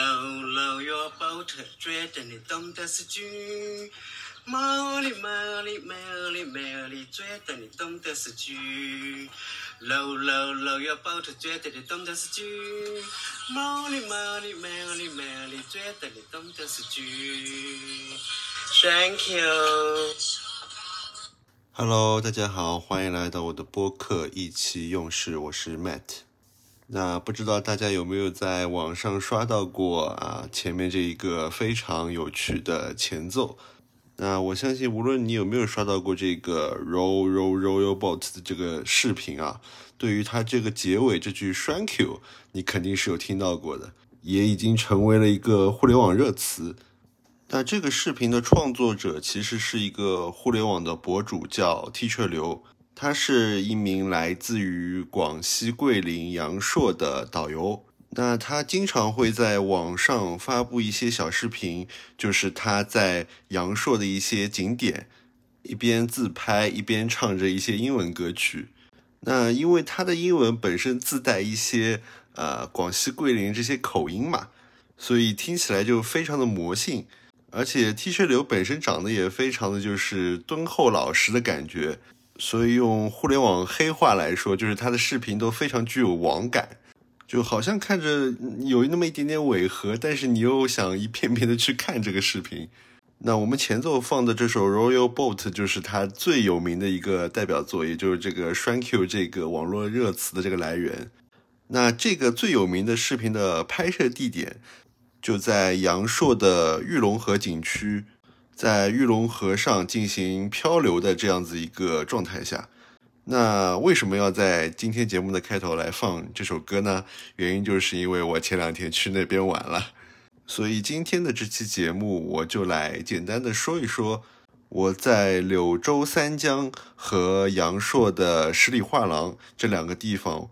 搂搂 your boat，觉得你懂得是句。茉莉茉莉茉莉茉莉，觉得你懂得是句。搂搂搂 your boat，觉得你懂得是句。茉莉茉莉茉莉茉莉，觉得你懂得是句。Thank you。Hello，大家好，欢迎来到我的播客《意气用事》，我是 Matt。那不知道大家有没有在网上刷到过啊？前面这一个非常有趣的前奏。那我相信，无论你有没有刷到过这个 “roll roll roll your boat” 的这个视频啊，对于它这个结尾这句 “thank you”，你肯定是有听到过的，也已经成为了一个互联网热词。那这个视频的创作者其实是一个互联网的博主，叫 Teacher 刘。他是一名来自于广西桂林阳朔的导游。那他经常会在网上发布一些小视频，就是他在阳朔的一些景点，一边自拍一边唱着一些英文歌曲。那因为他的英文本身自带一些呃广西桂林这些口音嘛，所以听起来就非常的魔性。而且 T 恤流本身长得也非常的就是敦厚老实的感觉，所以用互联网黑话来说，就是他的视频都非常具有网感，就好像看着有那么一点点违和，但是你又想一遍遍的去看这个视频。那我们前奏放的这首《Royal Boat》就是他最有名的一个代表作，也就是这个 Shanku 这个网络热词的这个来源。那这个最有名的视频的拍摄地点。就在阳朔的玉龙河景区，在玉龙河上进行漂流的这样子一个状态下，那为什么要在今天节目的开头来放这首歌呢？原因就是因为我前两天去那边玩了，所以今天的这期节目我就来简单的说一说我在柳州三江和阳朔的十里画廊这两个地方，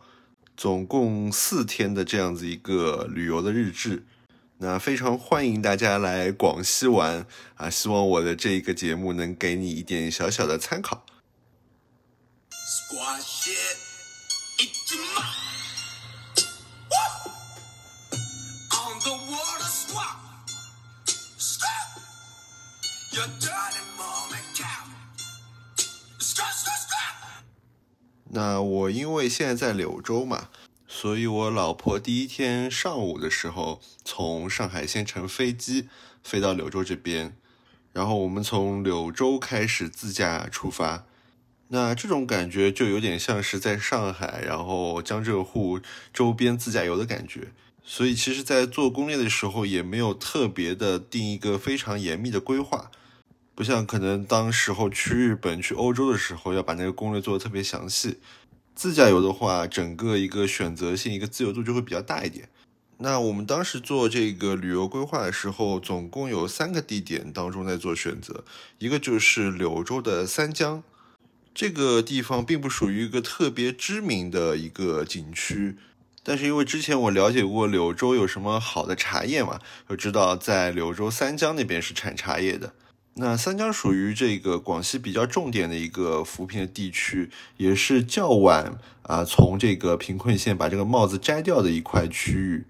总共四天的这样子一个旅游的日志。那非常欢迎大家来广西玩啊！希望我的这一个节目能给你一点小小的参考。那我因为现在在柳州嘛。所以，我老婆第一天上午的时候从上海先乘飞机飞到柳州这边，然后我们从柳州开始自驾出发。那这种感觉就有点像是在上海，然后江浙沪周边自驾游的感觉。所以，其实，在做攻略的时候也没有特别的定一个非常严密的规划，不像可能当时候去日本、去欧洲的时候要把那个攻略做的特别详细。自驾游的话，整个一个选择性、一个自由度就会比较大一点。那我们当时做这个旅游规划的时候，总共有三个地点当中在做选择，一个就是柳州的三江，这个地方并不属于一个特别知名的一个景区，但是因为之前我了解过柳州有什么好的茶叶嘛，就知道在柳州三江那边是产茶叶的。那三江属于这个广西比较重点的一个扶贫的地区，也是较晚啊从这个贫困县把这个帽子摘掉的一块区域。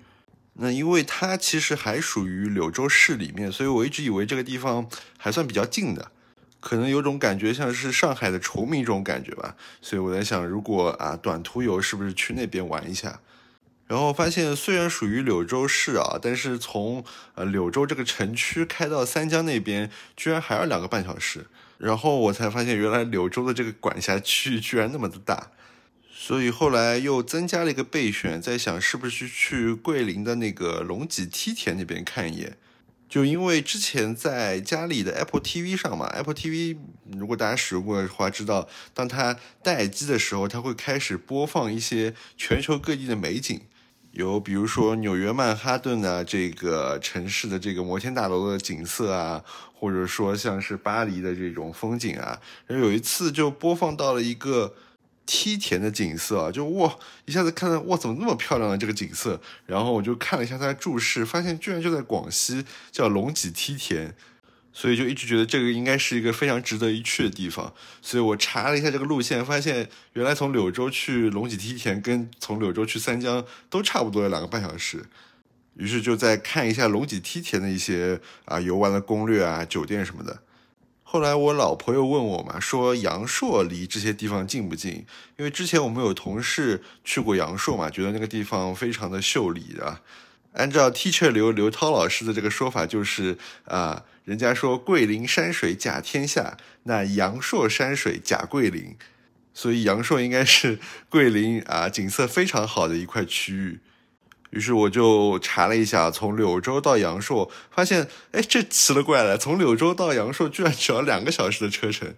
那因为它其实还属于柳州市里面，所以我一直以为这个地方还算比较近的，可能有种感觉像是上海的崇明这种感觉吧。所以我在想，如果啊短途游是不是去那边玩一下？然后发现虽然属于柳州市啊，但是从呃柳州这个城区开到三江那边，居然还要两个半小时。然后我才发现，原来柳州的这个管辖区居然那么的大。所以后来又增加了一个备选，在想是不是去桂林的那个龙脊梯田那边看一眼。就因为之前在家里的 Apple TV 上嘛，Apple TV 如果大家使用过的话，知道当它待机的时候，它会开始播放一些全球各地的美景。有比如说纽约曼哈顿啊，这个城市的这个摩天大楼的景色啊，或者说像是巴黎的这种风景啊。然后有一次就播放到了一个梯田的景色啊，就哇，一下子看到哇，怎么那么漂亮的这个景色？然后我就看了一下它的注释，发现居然就在广西，叫龙脊梯田。所以就一直觉得这个应该是一个非常值得一去的地方，所以我查了一下这个路线，发现原来从柳州去龙脊梯田跟从柳州去三江都差不多有两个半小时。于是就在看一下龙脊梯田的一些啊游玩的攻略啊、酒店什么的。后来我老婆又问我嘛，说阳朔离这些地方近不近？因为之前我们有同事去过阳朔嘛，觉得那个地方非常的秀丽啊。按照 Teacher 刘刘涛老师的这个说法，就是啊，人家说桂林山水甲天下，那阳朔山水甲桂林，所以阳朔应该是桂林啊景色非常好的一块区域。于是我就查了一下，从柳州到阳朔，发现，哎，这奇了怪了，从柳州到阳朔居然只要两个小时的车程，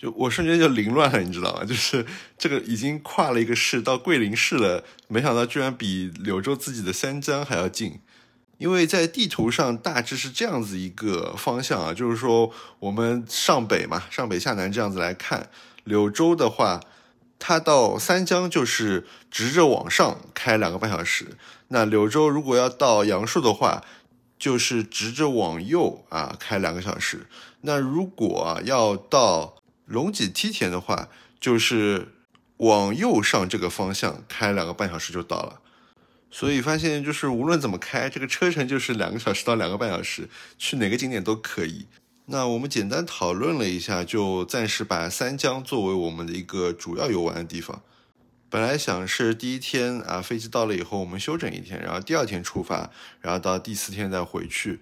就我瞬间就凌乱了，你知道吗？就是这个已经跨了一个市到桂林市了，没想到居然比柳州自己的三江还要近，因为在地图上大致是这样子一个方向啊，就是说我们上北嘛，上北下南这样子来看，柳州的话。它到三江就是直着往上开两个半小时，那柳州如果要到阳朔的话，就是直着往右啊开两个小时。那如果要到龙脊梯田的话，就是往右上这个方向开两个半小时就到了。所以发现就是无论怎么开，这个车程就是两个小时到两个半小时，去哪个景点都可以。那我们简单讨论了一下，就暂时把三江作为我们的一个主要游玩的地方。本来想是第一天啊，飞机到了以后我们休整一天，然后第二天出发，然后到第四天再回去。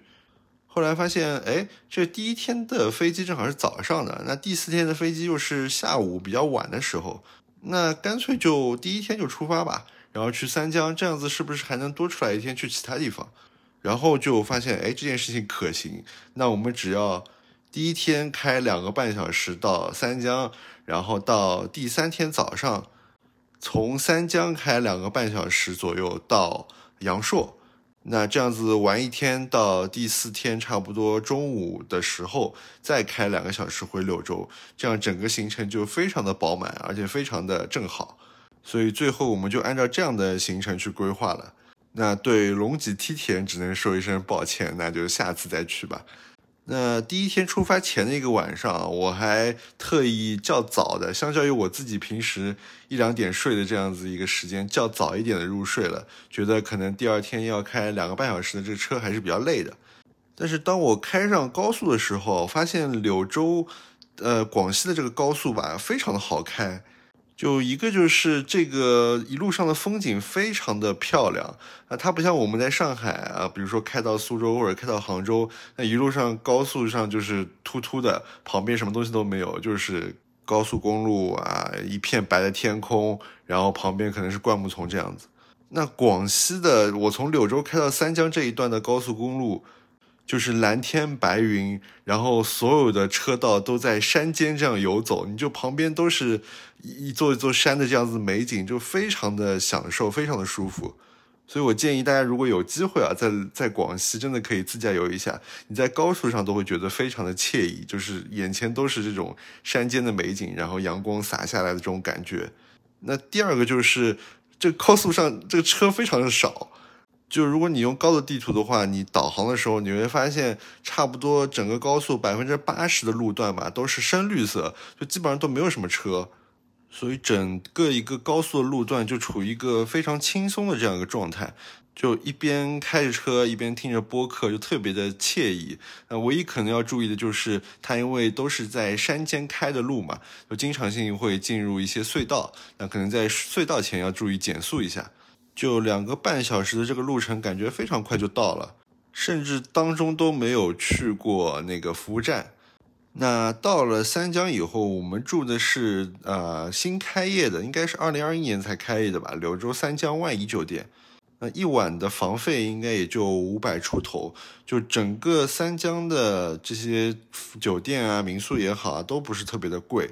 后来发现，哎，这第一天的飞机正好是早上的，那第四天的飞机又是下午比较晚的时候，那干脆就第一天就出发吧，然后去三江，这样子是不是还能多出来一天去其他地方？然后就发现，哎，这件事情可行。那我们只要。第一天开两个半小时到三江，然后到第三天早上，从三江开两个半小时左右到阳朔。那这样子玩一天，到第四天差不多中午的时候再开两个小时回柳州，这样整个行程就非常的饱满，而且非常的正好。所以最后我们就按照这样的行程去规划了。那对龙脊梯田只能说一声抱歉，那就下次再去吧。那第一天出发前的一个晚上，我还特意较早的，相较于我自己平时一两点睡的这样子一个时间，较早一点的入睡了。觉得可能第二天要开两个半小时的这个车还是比较累的。但是当我开上高速的时候，发现柳州，呃，广西的这个高速吧，非常的好开。就一个就是这个一路上的风景非常的漂亮啊，它不像我们在上海啊，比如说开到苏州或者开到杭州，那一路上高速上就是秃秃的，旁边什么东西都没有，就是高速公路啊，一片白的天空，然后旁边可能是灌木丛这样子。那广西的，我从柳州开到三江这一段的高速公路。就是蓝天白云，然后所有的车道都在山间这样游走，你就旁边都是一座一座山的这样子美景，就非常的享受，非常的舒服。所以我建议大家如果有机会啊，在在广西真的可以自驾游一下，你在高速上都会觉得非常的惬意，就是眼前都是这种山间的美景，然后阳光洒下来的这种感觉。那第二个就是这高速上这个车非常的少。就如果你用高德地图的话，你导航的时候你会发现，差不多整个高速百分之八十的路段吧都是深绿色，就基本上都没有什么车，所以整个一个高速的路段就处于一个非常轻松的这样一个状态，就一边开着车一边听着播客，就特别的惬意。那唯一可能要注意的就是它因为都是在山间开的路嘛，就经常性会进入一些隧道，那可能在隧道前要注意减速一下。就两个半小时的这个路程，感觉非常快就到了，甚至当中都没有去过那个服务站。那到了三江以后，我们住的是呃新开业的，应该是二零二一年才开业的吧，柳州三江万怡酒店。那一晚的房费应该也就五百出头，就整个三江的这些酒店啊、民宿也好啊，都不是特别的贵。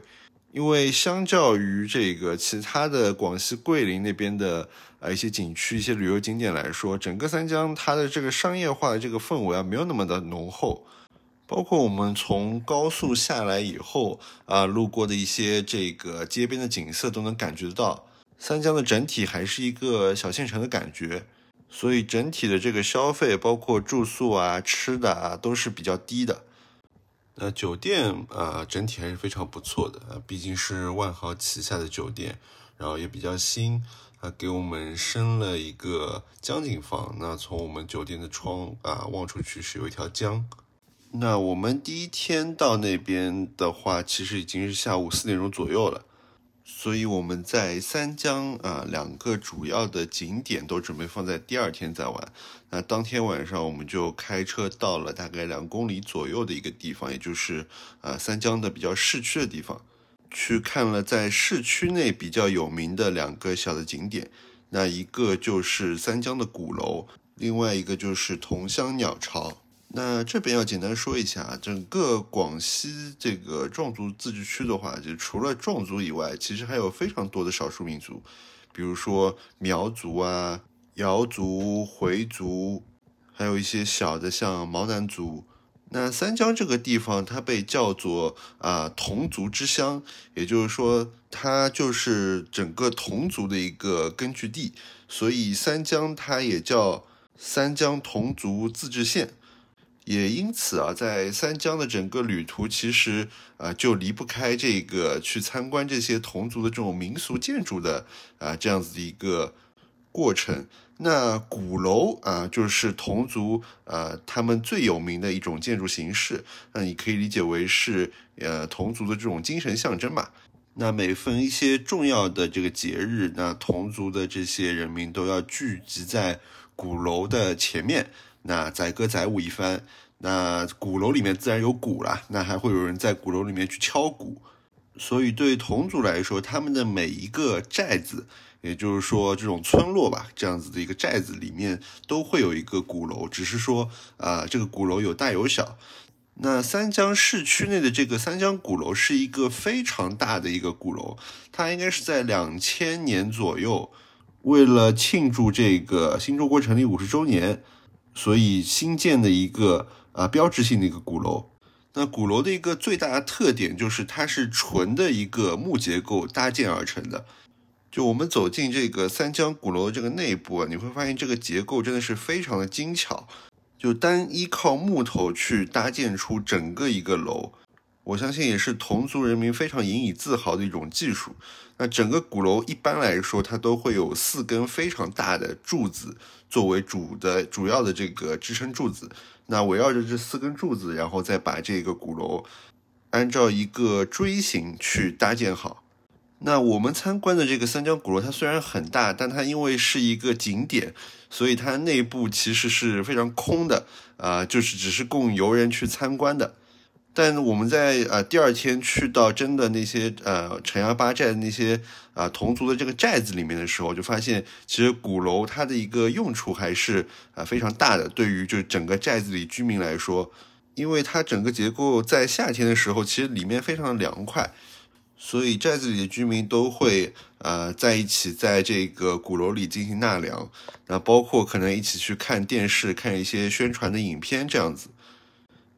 因为相较于这个其他的广西桂林那边的呃一些景区、一些旅游景点来说，整个三江它的这个商业化的这个氛围啊，没有那么的浓厚。包括我们从高速下来以后啊，路过的一些这个街边的景色，都能感觉到三江的整体还是一个小县城的感觉。所以整体的这个消费，包括住宿啊、吃的啊，都是比较低的。那酒店啊，整体还是非常不错的啊，毕竟是万豪旗下的酒店，然后也比较新啊，给我们升了一个江景房。那从我们酒店的窗啊望出去是有一条江。那我们第一天到那边的话，其实已经是下午四点钟左右了。所以我们在三江啊两个主要的景点都准备放在第二天再玩。那当天晚上我们就开车到了大概两公里左右的一个地方，也就是啊三江的比较市区的地方，去看了在市区内比较有名的两个小的景点。那一个就是三江的鼓楼，另外一个就是桐乡鸟巢。那这边要简单说一下，整个广西这个壮族自治区的话，就除了壮族以外，其实还有非常多的少数民族，比如说苗族啊、瑶族、回族，还有一些小的像毛南族。那三江这个地方，它被叫做啊侗族之乡，也就是说，它就是整个侗族的一个根据地，所以三江它也叫三江侗族自治县。也因此啊，在三江的整个旅途，其实啊就离不开这个去参观这些侗族的这种民俗建筑的啊这样子的一个过程。那鼓楼啊，就是侗族呃他们最有名的一种建筑形式。那你可以理解为是呃侗族的这种精神象征嘛。那每逢一些重要的这个节日，那侗族的这些人民都要聚集在鼓楼的前面。那载歌载舞一番，那鼓楼里面自然有鼓了，那还会有人在鼓楼里面去敲鼓，所以对侗族来说，他们的每一个寨子，也就是说这种村落吧，这样子的一个寨子里面都会有一个鼓楼，只是说啊，这个鼓楼有大有小。那三江市区内的这个三江鼓楼是一个非常大的一个鼓楼，它应该是在两千年左右，为了庆祝这个新中国成立五十周年。所以新建的一个啊标志性的一个鼓楼，那鼓楼的一个最大的特点就是它是纯的一个木结构搭建而成的。就我们走进这个三江鼓楼的这个内部啊，你会发现这个结构真的是非常的精巧，就单依靠木头去搭建出整个一个楼。我相信也是侗族人民非常引以自豪的一种技术。那整个鼓楼一般来说，它都会有四根非常大的柱子作为主的主要的这个支撑柱子。那围绕着这四根柱子，然后再把这个鼓楼按照一个锥形去搭建好。那我们参观的这个三江鼓楼，它虽然很大，但它因为是一个景点，所以它内部其实是非常空的啊，就是只是供游人去参观的。但我们在呃第二天去到真的那些呃城阳八寨的那些啊侗族的这个寨子里面的时候，就发现其实鼓楼它的一个用处还是啊非常大的。对于就整个寨子里居民来说，因为它整个结构在夏天的时候其实里面非常的凉快，所以寨子里的居民都会呃在一起在这个鼓楼里进行纳凉，那包括可能一起去看电视、看一些宣传的影片这样子。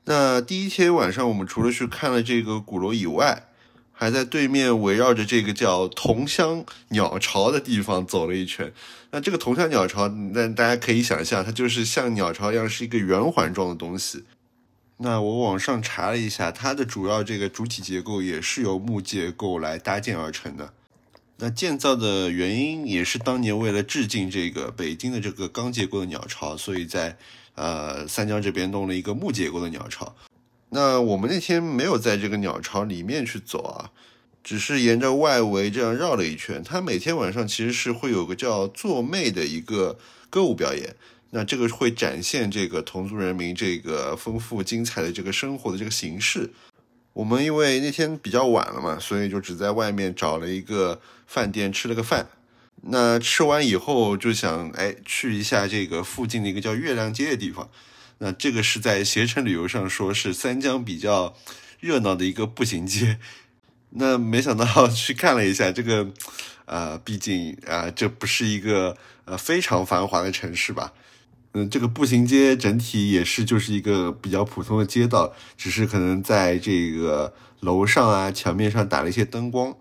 那第一天晚上，我们除了去看了这个鼓楼以外，还在对面围绕着这个叫桐乡鸟巢的地方走了一圈。那这个桐乡鸟巢，那大家可以想象，它就是像鸟巢一样，是一个圆环状的东西。那我网上查了一下，它的主要这个主体结构也是由木结构来搭建而成的。那建造的原因也是当年为了致敬这个北京的这个钢结构的鸟巢，所以在。呃，三江这边弄了一个木结构的鸟巢。那我们那天没有在这个鸟巢里面去走啊，只是沿着外围这样绕了一圈。它每天晚上其实是会有个叫做妹的一个歌舞表演。那这个会展现这个侗族人民这个丰富精彩的这个生活的这个形式。我们因为那天比较晚了嘛，所以就只在外面找了一个饭店吃了个饭。那吃完以后就想，哎，去一下这个附近的一个叫月亮街的地方。那这个是在携程旅游上说是三江比较热闹的一个步行街。那没想到 去看了一下，这个，呃，毕竟啊，这不是一个呃非常繁华的城市吧？嗯，这个步行街整体也是就是一个比较普通的街道，只是可能在这个楼上啊、墙面上打了一些灯光。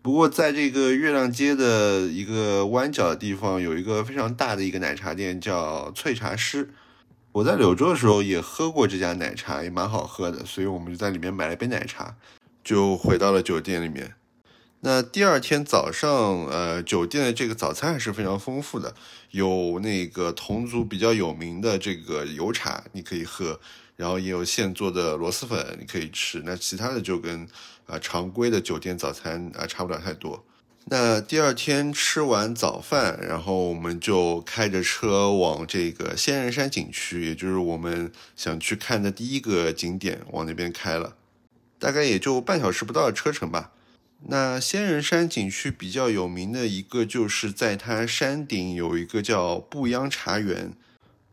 不过，在这个月亮街的一个弯角的地方，有一个非常大的一个奶茶店，叫翠茶师。我在柳州的时候也喝过这家奶茶，也蛮好喝的，所以我们就在里面买了一杯奶茶，就回到了酒店里面。那第二天早上，呃，酒店的这个早餐还是非常丰富的，有那个侗族比较有名的这个油茶，你可以喝，然后也有现做的螺蛳粉，你可以吃。那其他的就跟啊常规的酒店早餐啊差不了太多。那第二天吃完早饭，然后我们就开着车往这个仙人山景区，也就是我们想去看的第一个景点，往那边开了，大概也就半小时不到的车程吧。那仙人山景区比较有名的一个，就是在它山顶有一个叫步央茶园。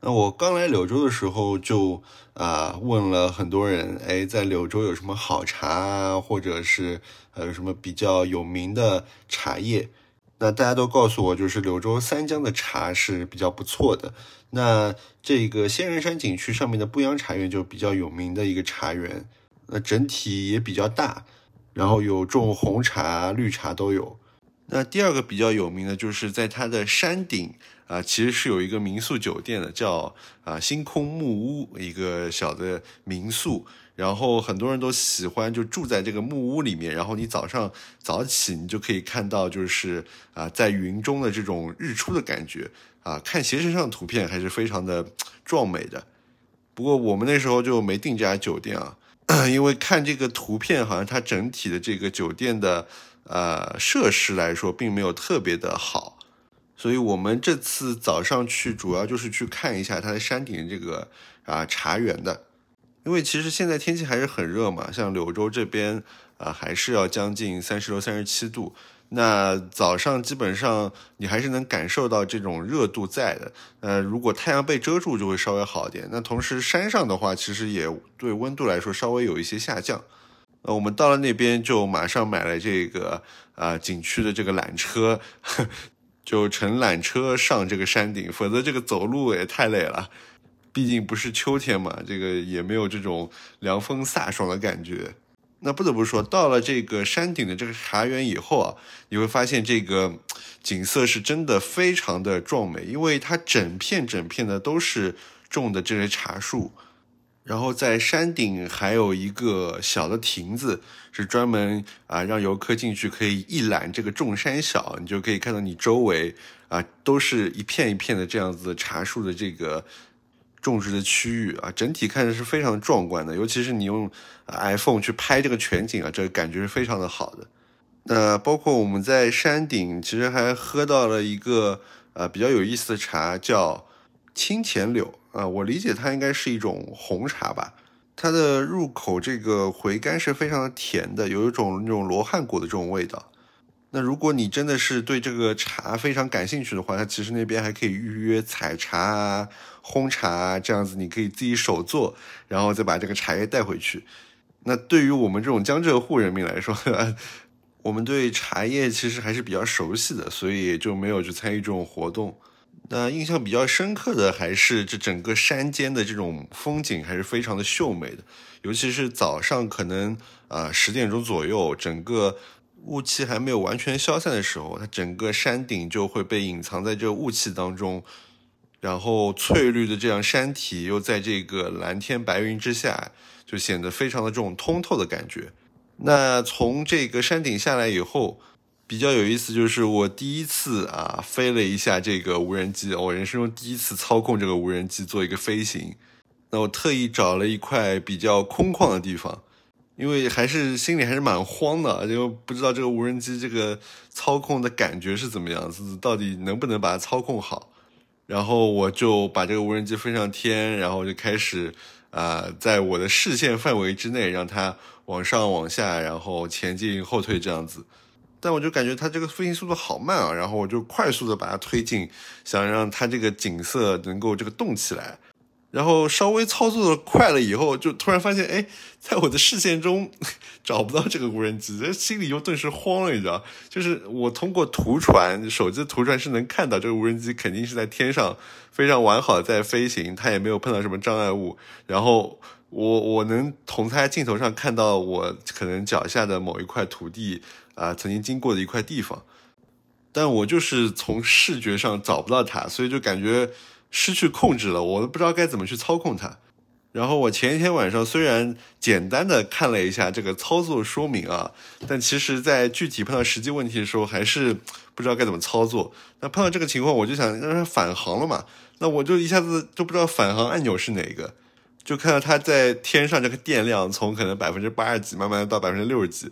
那我刚来柳州的时候，就啊问了很多人，哎，在柳州有什么好茶啊，或者是呃有什么比较有名的茶叶？那大家都告诉我，就是柳州三江的茶是比较不错的。那这个仙人山景区上面的步央茶园就比较有名的一个茶园，那整体也比较大。然后有种红茶、绿茶都有。那第二个比较有名的就是在它的山顶啊，其实是有一个民宿酒店的，叫啊星空木屋，一个小的民宿。然后很多人都喜欢就住在这个木屋里面。然后你早上早起，你就可以看到就是啊在云中的这种日出的感觉啊，看携程上的图片还是非常的壮美的。不过我们那时候就没订这家酒店啊。因为看这个图片，好像它整体的这个酒店的呃设施来说，并没有特别的好，所以我们这次早上去主要就是去看一下它的山顶这个啊茶园的。因为其实现在天气还是很热嘛，像柳州这边啊，还是要将近三十六、三十七度。那早上基本上你还是能感受到这种热度在的，呃，如果太阳被遮住就会稍微好一点。那同时山上的话，其实也对温度来说稍微有一些下降。呃，我们到了那边就马上买了这个啊景区的这个缆车，就乘缆车上这个山顶，否则这个走路也太累了。毕竟不是秋天嘛，这个也没有这种凉风飒爽的感觉。那不得不说，到了这个山顶的这个茶园以后啊，你会发现这个景色是真的非常的壮美，因为它整片整片的都是种的这些茶树，然后在山顶还有一个小的亭子，是专门啊让游客进去可以一览这个众山小，你就可以看到你周围啊都是一片一片的这样子茶树的这个。种植的区域啊，整体看着是非常壮观的，尤其是你用 iPhone 去拍这个全景啊，这个感觉是非常的好的。那包括我们在山顶，其实还喝到了一个呃比较有意思的茶，叫清浅柳啊，我理解它应该是一种红茶吧。它的入口这个回甘是非常的甜的，有一种那种罗汉果的这种味道。那如果你真的是对这个茶非常感兴趣的话，它其实那边还可以预约采茶啊、烘茶，这样子你可以自己手做，然后再把这个茶叶带回去。那对于我们这种江浙沪人民来说，我们对茶叶其实还是比较熟悉的，所以就没有去参与这种活动。那印象比较深刻的还是这整个山间的这种风景还是非常的秀美的，尤其是早上可能啊十点钟左右，整个。雾气还没有完全消散的时候，它整个山顶就会被隐藏在这雾气当中，然后翠绿的这样山体又在这个蓝天白云之下，就显得非常的这种通透的感觉。那从这个山顶下来以后，比较有意思就是我第一次啊飞了一下这个无人机，我人生中第一次操控这个无人机做一个飞行。那我特意找了一块比较空旷的地方。因为还是心里还是蛮慌的，就不知道这个无人机这个操控的感觉是怎么样子，到底能不能把它操控好。然后我就把这个无人机飞上天，然后就开始啊，在我的视线范围之内让它往上往下，然后前进后退这样子。但我就感觉它这个飞行速度好慢啊，然后我就快速的把它推进，想让它这个景色能够这个动起来。然后稍微操作的快了以后，就突然发现，哎，在我的视线中 找不到这个无人机，心里又顿时慌了，你知道？就是我通过图传，手机的图传是能看到这个无人机肯定是在天上非常完好在飞行，它也没有碰到什么障碍物。然后我我能从它镜头上看到我可能脚下的某一块土地啊，曾经经过的一块地方，但我就是从视觉上找不到它，所以就感觉。失去控制了，我都不知道该怎么去操控它。然后我前一天晚上虽然简单的看了一下这个操作说明啊，但其实在具体碰到实际问题的时候，还是不知道该怎么操作。那碰到这个情况，我就想让它返航了嘛，那我就一下子都不知道返航按钮是哪个，就看到它在天上这个电量从可能百分之八十几慢慢到百分之六十几，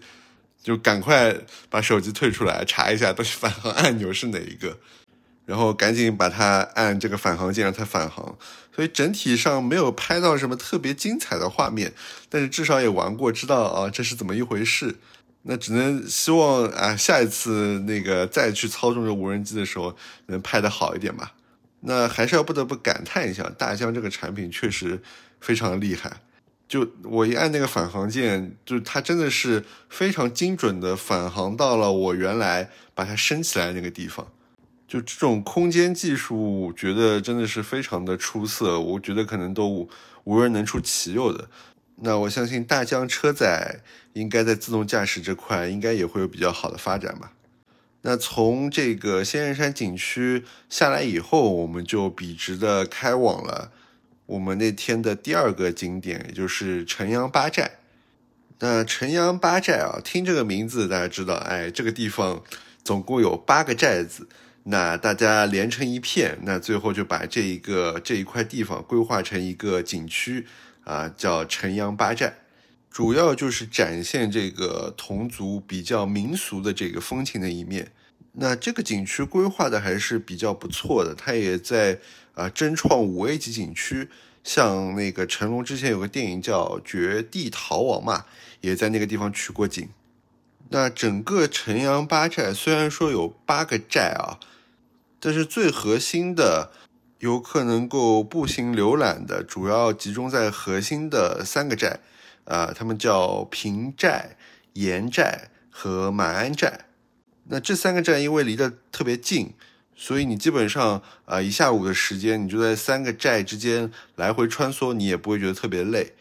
就赶快把手机退出来查一下，到底返航按钮是哪一个。然后赶紧把它按这个返航键让它返航，所以整体上没有拍到什么特别精彩的画面，但是至少也玩过，知道啊这是怎么一回事。那只能希望啊下一次那个再去操纵这无人机的时候能拍的好一点吧。那还是要不得不感叹一下，大疆这个产品确实非常厉害。就我一按那个返航键，就它真的是非常精准的返航到了我原来把它升起来那个地方。就这种空间技术，我觉得真的是非常的出色，我觉得可能都无人能出其右的。那我相信大疆车载应该在自动驾驶这块应该也会有比较好的发展吧。那从这个仙人山景区下来以后，我们就笔直的开往了我们那天的第二个景点，也就是城阳八寨。那城阳八寨啊，听这个名字大家知道，哎，这个地方总共有八个寨子。那大家连成一片，那最后就把这一个这一块地方规划成一个景区啊，叫城阳八寨，主要就是展现这个侗族比较民俗的这个风情的一面。那这个景区规划的还是比较不错的，它也在啊争创五 A 级景区，像那个成龙之前有个电影叫《绝地逃亡》嘛，也在那个地方取过景。那整个城阳八寨虽然说有八个寨啊。但是最核心的游客能够步行浏览的，主要集中在核心的三个寨，啊，他们叫平寨、盐寨和马鞍寨。那这三个寨因为离得特别近，所以你基本上啊一下午的时间，你就在三个寨之间来回穿梭，你也不会觉得特别累。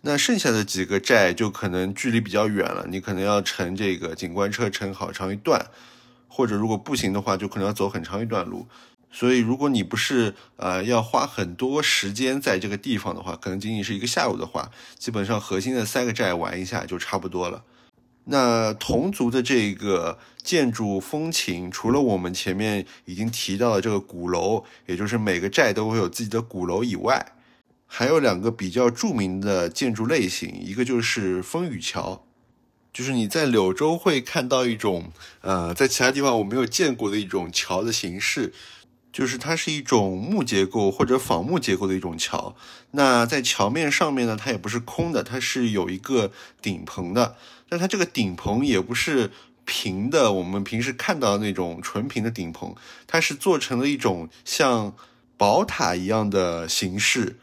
那剩下的几个寨就可能距离比较远了，你可能要乘这个景观车乘好长一段。或者如果步行的话，就可能要走很长一段路。所以如果你不是呃要花很多时间在这个地方的话，可能仅仅是一个下午的话，基本上核心的三个寨玩一下就差不多了。那侗族的这个建筑风情，除了我们前面已经提到的这个鼓楼，也就是每个寨都会有自己的鼓楼以外，还有两个比较著名的建筑类型，一个就是风雨桥。就是你在柳州会看到一种，呃，在其他地方我没有见过的一种桥的形式，就是它是一种木结构或者仿木结构的一种桥。那在桥面上面呢，它也不是空的，它是有一个顶棚的。但它这个顶棚也不是平的，我们平时看到那种纯平的顶棚，它是做成了一种像宝塔一样的形式。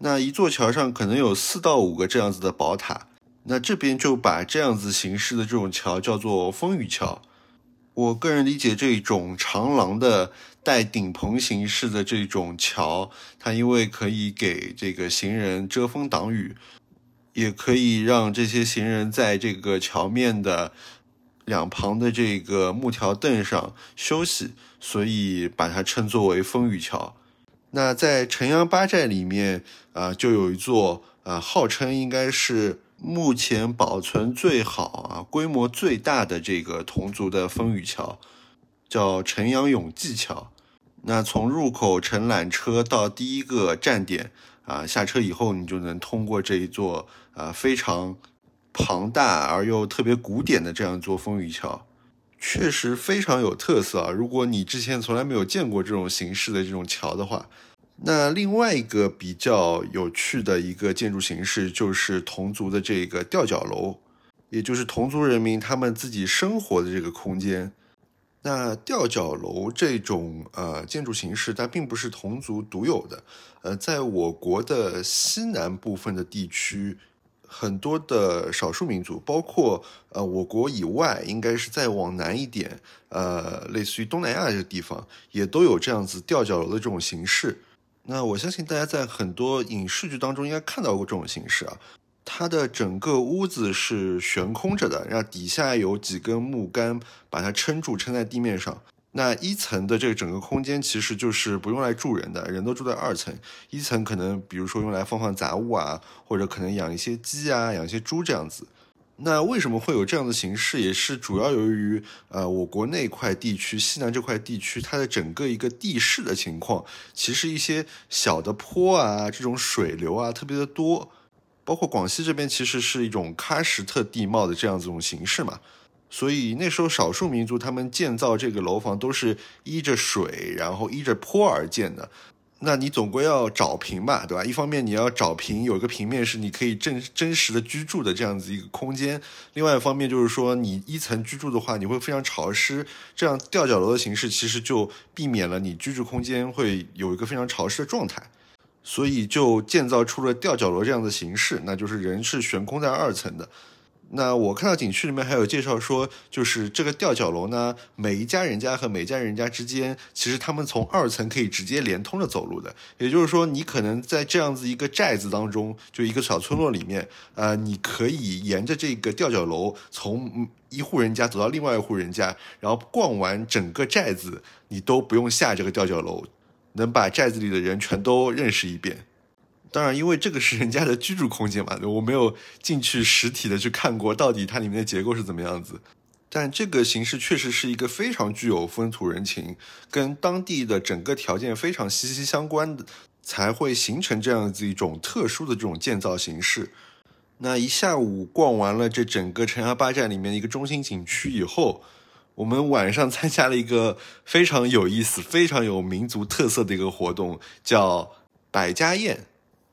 那一座桥上可能有四到五个这样子的宝塔。那这边就把这样子形式的这种桥叫做风雨桥。我个人理解，这种长廊的带顶棚形式的这种桥，它因为可以给这个行人遮风挡雨，也可以让这些行人在这个桥面的两旁的这个木条凳上休息，所以把它称作为风雨桥。那在城阳八寨里面啊，就有一座啊，号称应该是。目前保存最好啊、规模最大的这个侗族的风雨桥，叫城阳永济桥。那从入口乘缆车到第一个站点啊，下车以后你就能通过这一座啊非常庞大而又特别古典的这样一座风雨桥，确实非常有特色啊。如果你之前从来没有见过这种形式的这种桥的话，那另外一个比较有趣的一个建筑形式，就是侗族的这个吊脚楼，也就是侗族人民他们自己生活的这个空间。那吊脚楼这种呃建筑形式，它并不是侗族独有的，呃，在我国的西南部分的地区，很多的少数民族，包括呃我国以外，应该是再往南一点，呃，类似于东南亚这个地方，也都有这样子吊脚楼的这种形式。那我相信大家在很多影视剧当中应该看到过这种形式啊，它的整个屋子是悬空着的，然后底下有几根木杆把它撑住，撑在地面上。那一层的这个整个空间其实就是不用来住人的，人都住在二层。一层可能比如说用来放放杂物啊，或者可能养一些鸡啊、养一些猪这样子。那为什么会有这样的形式？也是主要由于呃，我国那块地区西南这块地区它的整个一个地势的情况，其实一些小的坡啊，这种水流啊特别的多。包括广西这边其实是一种喀什特地貌的这样子一种形式嘛。所以那时候少数民族他们建造这个楼房都是依着水，然后依着坡而建的。那你总归要找平吧，对吧？一方面你要找平，有一个平面是你可以真真实的居住的这样子一个空间；另外一方面就是说，你一层居住的话，你会非常潮湿，这样吊脚楼的形式其实就避免了你居住空间会有一个非常潮湿的状态，所以就建造出了吊脚楼这样的形式，那就是人是悬空在二层的。那我看到景区里面还有介绍说，就是这个吊脚楼呢，每一家人家和每家人家之间，其实他们从二层可以直接连通着走路的。也就是说，你可能在这样子一个寨子当中，就一个小村落里面，呃，你可以沿着这个吊脚楼从一户人家走到另外一户人家，然后逛完整个寨子，你都不用下这个吊脚楼，能把寨子里的人全都认识一遍。当然，因为这个是人家的居住空间嘛，我没有进去实体的去看过，到底它里面的结构是怎么样子。但这个形式确实是一个非常具有风土人情，跟当地的整个条件非常息息相关的，才会形成这样子一种特殊的这种建造形式。那一下午逛完了这整个城阳八站里面一个中心景区以后，我们晚上参加了一个非常有意思、非常有民族特色的一个活动，叫百家宴。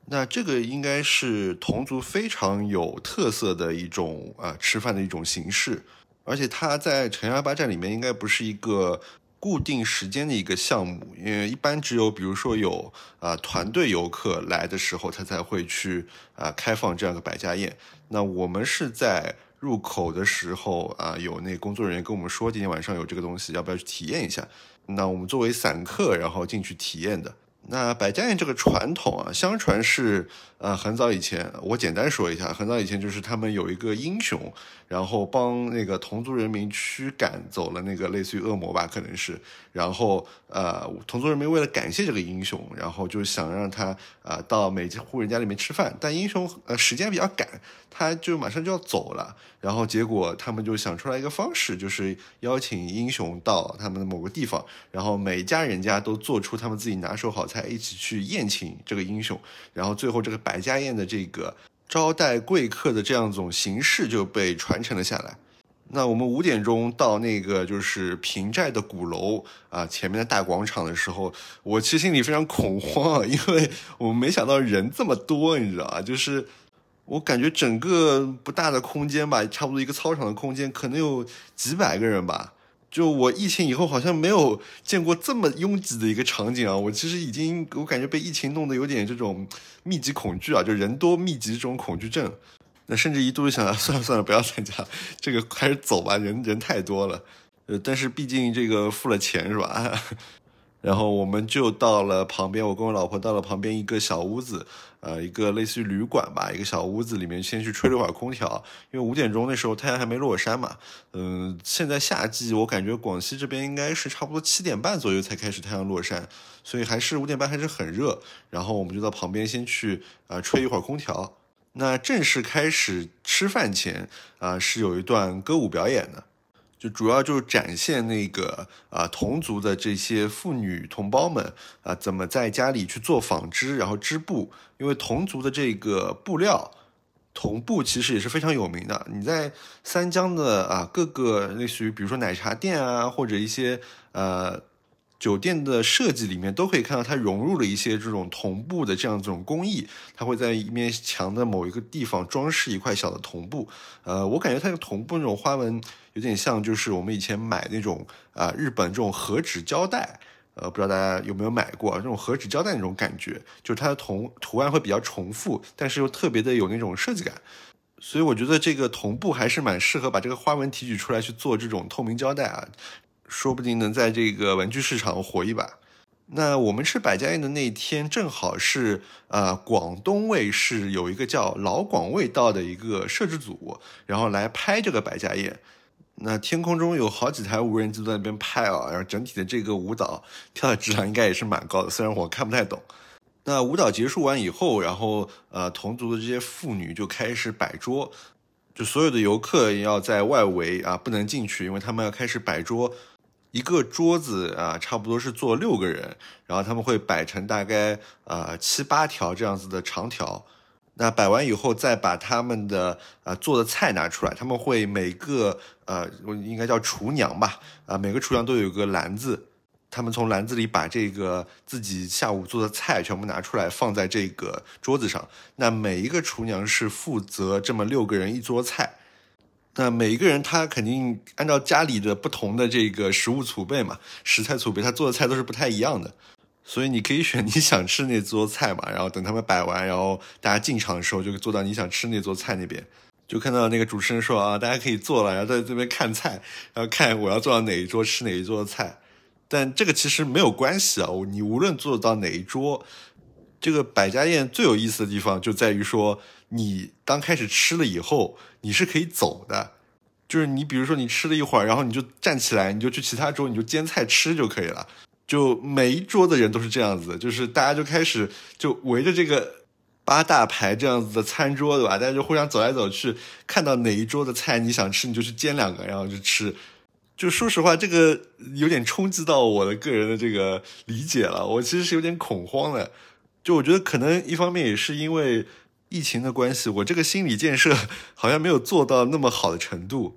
那这个应该是侗族非常有特色的一种啊吃饭的一种形式，而且它在城阳八站里面应该不是一个固定时间的一个项目，因为一般只有比如说有啊团队游客来的时候，他才会去啊开放这样的百家宴。那我们是在入口的时候啊，有那工作人员跟我们说今天晚上有这个东西，要不要去体验一下？那我们作为散客，然后进去体验的。那百家宴这个传统啊，相传是呃很早以前，我简单说一下，很早以前就是他们有一个英雄，然后帮那个同族人民驱赶走了那个类似于恶魔吧，可能是，然后呃同族人民为了感谢这个英雄，然后就想让他呃到每户人家里面吃饭，但英雄呃时间比较赶，他就马上就要走了，然后结果他们就想出来一个方式，就是邀请英雄到他们的某个地方，然后每家人家都做出他们自己拿手好菜。一起去宴请这个英雄，然后最后这个百家宴的这个招待贵客的这样一种形式就被传承了下来。那我们五点钟到那个就是平寨的鼓楼啊前面的大广场的时候，我其实心里非常恐慌，因为我们没想到人这么多，你知道啊，就是我感觉整个不大的空间吧，差不多一个操场的空间，可能有几百个人吧。就我疫情以后好像没有见过这么拥挤的一个场景啊！我其实已经我感觉被疫情弄得有点这种密集恐惧啊，就人多密集这种恐惧症。那甚至一度想 算了算了，不要参加，这个还是走吧，人人太多了。呃，但是毕竟这个付了钱是吧？然后我们就到了旁边，我跟我老婆到了旁边一个小屋子，呃，一个类似于旅馆吧，一个小屋子里面先去吹了会儿空调，因为五点钟那时候太阳还没落山嘛。嗯，现在夏季我感觉广西这边应该是差不多七点半左右才开始太阳落山，所以还是五点半还是很热。然后我们就到旁边先去啊吹一会儿空调。那正式开始吃饭前啊是有一段歌舞表演的。主要就是展现那个啊同族的这些妇女同胞们啊怎么在家里去做纺织，然后织布。因为同族的这个布料，同布其实也是非常有名的。你在三江的啊各个类似于比如说奶茶店啊，或者一些呃。酒店的设计里面都可以看到，它融入了一些这种铜布的这样这种工艺。它会在一面墙的某一个地方装饰一块小的铜布。呃，我感觉它的铜布那种花纹有点像，就是我们以前买那种啊日本这种和纸胶带。呃，不知道大家有没有买过这种和纸胶带那种感觉，就是它的铜图案会比较重复，但是又特别的有那种设计感。所以我觉得这个铜布还是蛮适合把这个花纹提取出来去做这种透明胶带啊。说不定能在这个文具市场火一把。那我们吃百家宴的那天，正好是呃广东卫视有一个叫老广味道的一个摄制组，然后来拍这个百家宴。那天空中有好几台无人机在那边拍啊，然后整体的这个舞蹈跳的质量应该也是蛮高的，虽然我看不太懂。那舞蹈结束完以后，然后呃，同族的这些妇女就开始摆桌，就所有的游客要在外围啊，不能进去，因为他们要开始摆桌。一个桌子啊，差不多是坐六个人，然后他们会摆成大概呃七八条这样子的长条。那摆完以后，再把他们的呃做的菜拿出来，他们会每个呃应该叫厨娘吧，啊每个厨娘都有一个篮子，他们从篮子里把这个自己下午做的菜全部拿出来放在这个桌子上。那每一个厨娘是负责这么六个人一桌菜，那每一个人他肯定按照家里的不同的这个食物储备嘛，食材储备，他做的菜都是不太一样的。所以你可以选你想吃那桌菜嘛，然后等他们摆完，然后大家进场的时候就坐到你想吃那桌菜那边，就看到那个主持人说啊，大家可以坐了，然后在这边看菜，然后看我要坐到哪一桌吃哪一桌的菜。但这个其实没有关系啊，你无论坐到哪一桌，这个百家宴最有意思的地方就在于说，你刚开始吃了以后，你是可以走的，就是你比如说你吃了一会儿，然后你就站起来，你就去其他桌，你就煎菜吃就可以了。就每一桌的人都是这样子，就是大家就开始就围着这个八大排这样子的餐桌，对吧？大家就互相走来走去，看到哪一桌的菜你想吃，你就去煎两个，然后就吃。就说实话，这个有点冲击到我的个人的这个理解了。我其实是有点恐慌的。就我觉得可能一方面也是因为疫情的关系，我这个心理建设 好像没有做到那么好的程度，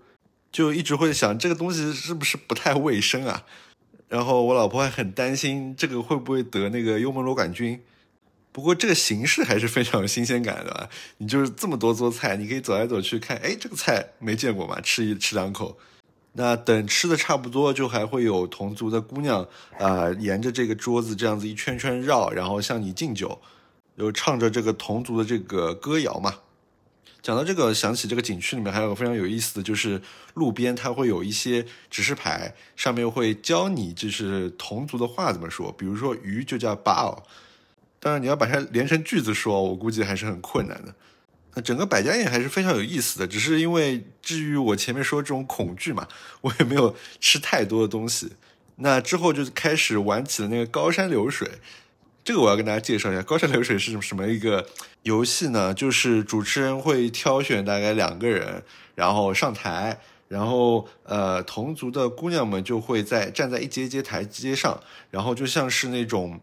就一直会想这个东西是不是不太卫生啊？然后我老婆还很担心这个会不会得那个幽门螺杆菌，不过这个形式还是非常有新鲜感的。你就是这么多桌菜，你可以走来走去看，哎，这个菜没见过嘛，吃一吃两口。那等吃的差不多，就还会有同族的姑娘啊，沿着这个桌子这样子一圈圈绕，然后向你敬酒，有唱着这个侗族的这个歌谣嘛。讲到这个，想起这个景区里面还有个非常有意思的就是路边它会有一些指示牌，上面会教你就是侗族的话怎么说。比如说鱼就叫 bao，当然你要把它连成句子说，我估计还是很困难的。那整个百家宴还是非常有意思的，只是因为至于我前面说这种恐惧嘛，我也没有吃太多的东西。那之后就开始玩起了那个高山流水。这个我要跟大家介绍一下，高山流水是什么一个游戏呢？就是主持人会挑选大概两个人，然后上台，然后呃同族的姑娘们就会在站在一阶阶台阶上，然后就像是那种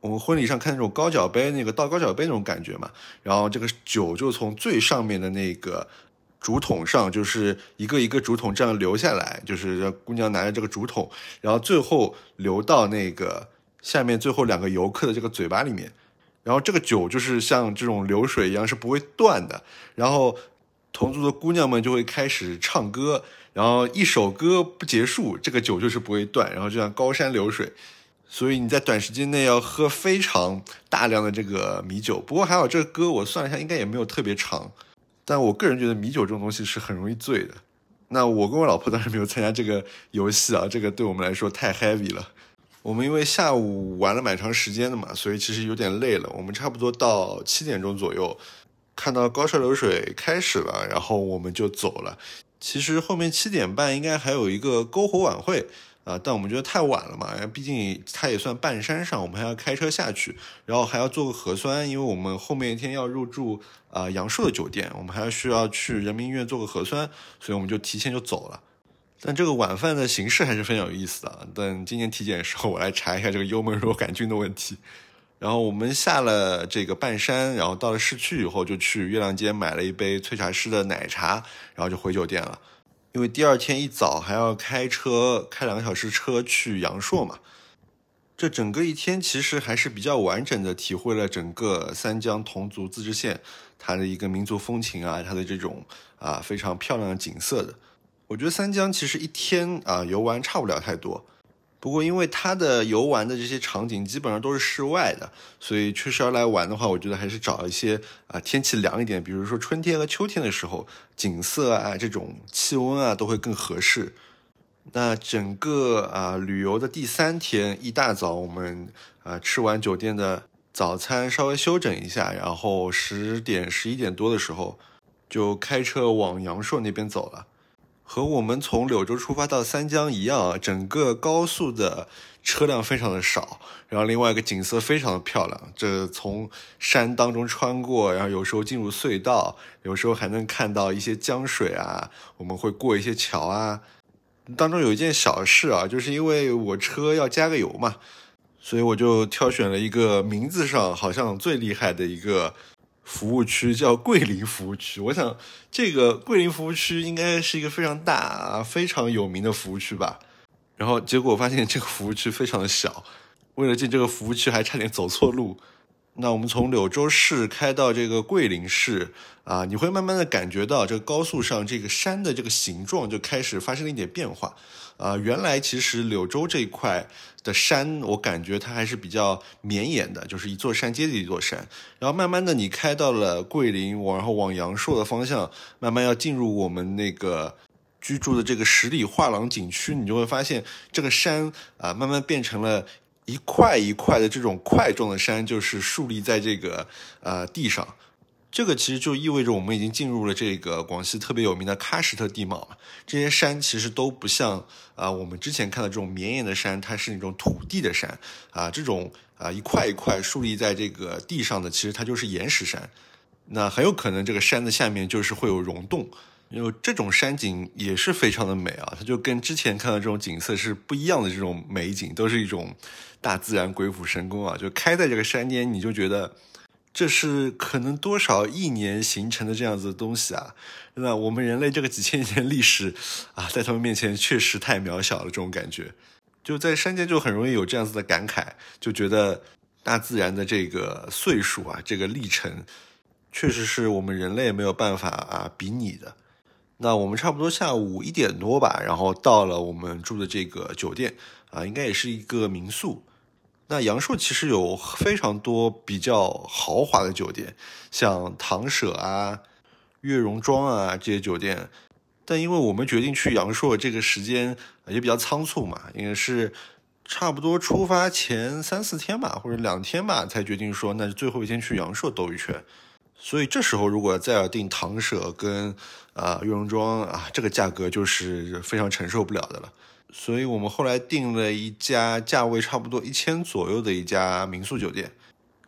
我们婚礼上看那种高脚杯那个倒高脚杯那种感觉嘛，然后这个酒就从最上面的那个竹筒上，就是一个一个竹筒这样流下来，就是姑娘拿着这个竹筒，然后最后流到那个。下面最后两个游客的这个嘴巴里面，然后这个酒就是像这种流水一样是不会断的。然后同族的姑娘们就会开始唱歌，然后一首歌不结束，这个酒就是不会断。然后就像高山流水，所以你在短时间内要喝非常大量的这个米酒。不过还好，这个歌我算了一下，应该也没有特别长。但我个人觉得米酒这种东西是很容易醉的。那我跟我老婆当然没有参加这个游戏啊，这个对我们来说太 heavy 了。我们因为下午玩了蛮长时间的嘛，所以其实有点累了。我们差不多到七点钟左右，看到高山流水开始了，然后我们就走了。其实后面七点半应该还有一个篝火晚会啊，但我们觉得太晚了嘛，毕竟它也算半山上，我们还要开车下去，然后还要做个核酸，因为我们后面一天要入住啊阳朔的酒店，我们还要需要去人民医院做个核酸，所以我们就提前就走了。但这个晚饭的形式还是非常有意思的。等今年体检的时候，我来查一下这个幽门螺杆菌的问题。然后我们下了这个半山，然后到了市区以后，就去月亮街买了一杯萃茶师的奶茶，然后就回酒店了。因为第二天一早还要开车开两个小时车去阳朔嘛。这整个一天其实还是比较完整的体会了整个三江侗族自治县它的一个民族风情啊，它的这种啊非常漂亮的景色的。我觉得三江其实一天啊游玩差不了太多，不过因为它的游玩的这些场景基本上都是室外的，所以确实要来玩的话，我觉得还是找一些啊天气凉一点，比如说春天和秋天的时候，景色啊这种气温啊都会更合适。那整个啊旅游的第三天一大早，我们啊吃完酒店的早餐，稍微休整一下，然后十点十一点多的时候就开车往阳朔那边走了。和我们从柳州出发到三江一样，整个高速的车辆非常的少，然后另外一个景色非常的漂亮，这从山当中穿过，然后有时候进入隧道，有时候还能看到一些江水啊，我们会过一些桥啊。当中有一件小事啊，就是因为我车要加个油嘛，所以我就挑选了一个名字上好像最厉害的一个。服务区叫桂林服务区，我想这个桂林服务区应该是一个非常大、非常有名的服务区吧。然后结果发现这个服务区非常的小，为了进这个服务区还差点走错路。那我们从柳州市开到这个桂林市啊，你会慢慢的感觉到这个高速上这个山的这个形状就开始发生了一点变化。啊，原来其实柳州这一块的山，我感觉它还是比较绵延的，就是一座山接着一座山。然后慢慢的，你开到了桂林，然后往阳朔的方向，慢慢要进入我们那个居住的这个十里画廊景区，你就会发现这个山啊，慢慢变成了一块一块的这种块状的山，就是竖立在这个呃地上。这个其实就意味着我们已经进入了这个广西特别有名的喀什特地貌了。这些山其实都不像啊我们之前看到这种绵延的山，它是那种土地的山啊，这种啊一块一块竖立在这个地上的，其实它就是岩石山。那很有可能这个山的下面就是会有溶洞，因为这种山景也是非常的美啊，它就跟之前看到这种景色是不一样的这种美景，都是一种大自然鬼斧神工啊，就开在这个山间，你就觉得。这是可能多少亿年形成的这样子的东西啊？那我们人类这个几千年历史啊，在他们面前确实太渺小了。这种感觉，就在山间就很容易有这样子的感慨，就觉得大自然的这个岁数啊，这个历程，确实是我们人类没有办法啊比拟的。那我们差不多下午一点多吧，然后到了我们住的这个酒店啊，应该也是一个民宿。那阳朔其实有非常多比较豪华的酒店，像唐舍啊、悦榕庄啊这些酒店。但因为我们决定去阳朔，这个时间也比较仓促嘛，应该是差不多出发前三四天吧，或者两天吧，才决定说那最后一天去阳朔兜一圈。所以这时候如果再要订唐舍跟啊悦榕庄啊，这个价格就是非常承受不了的了。所以我们后来订了一家价位差不多一千左右的一家民宿酒店，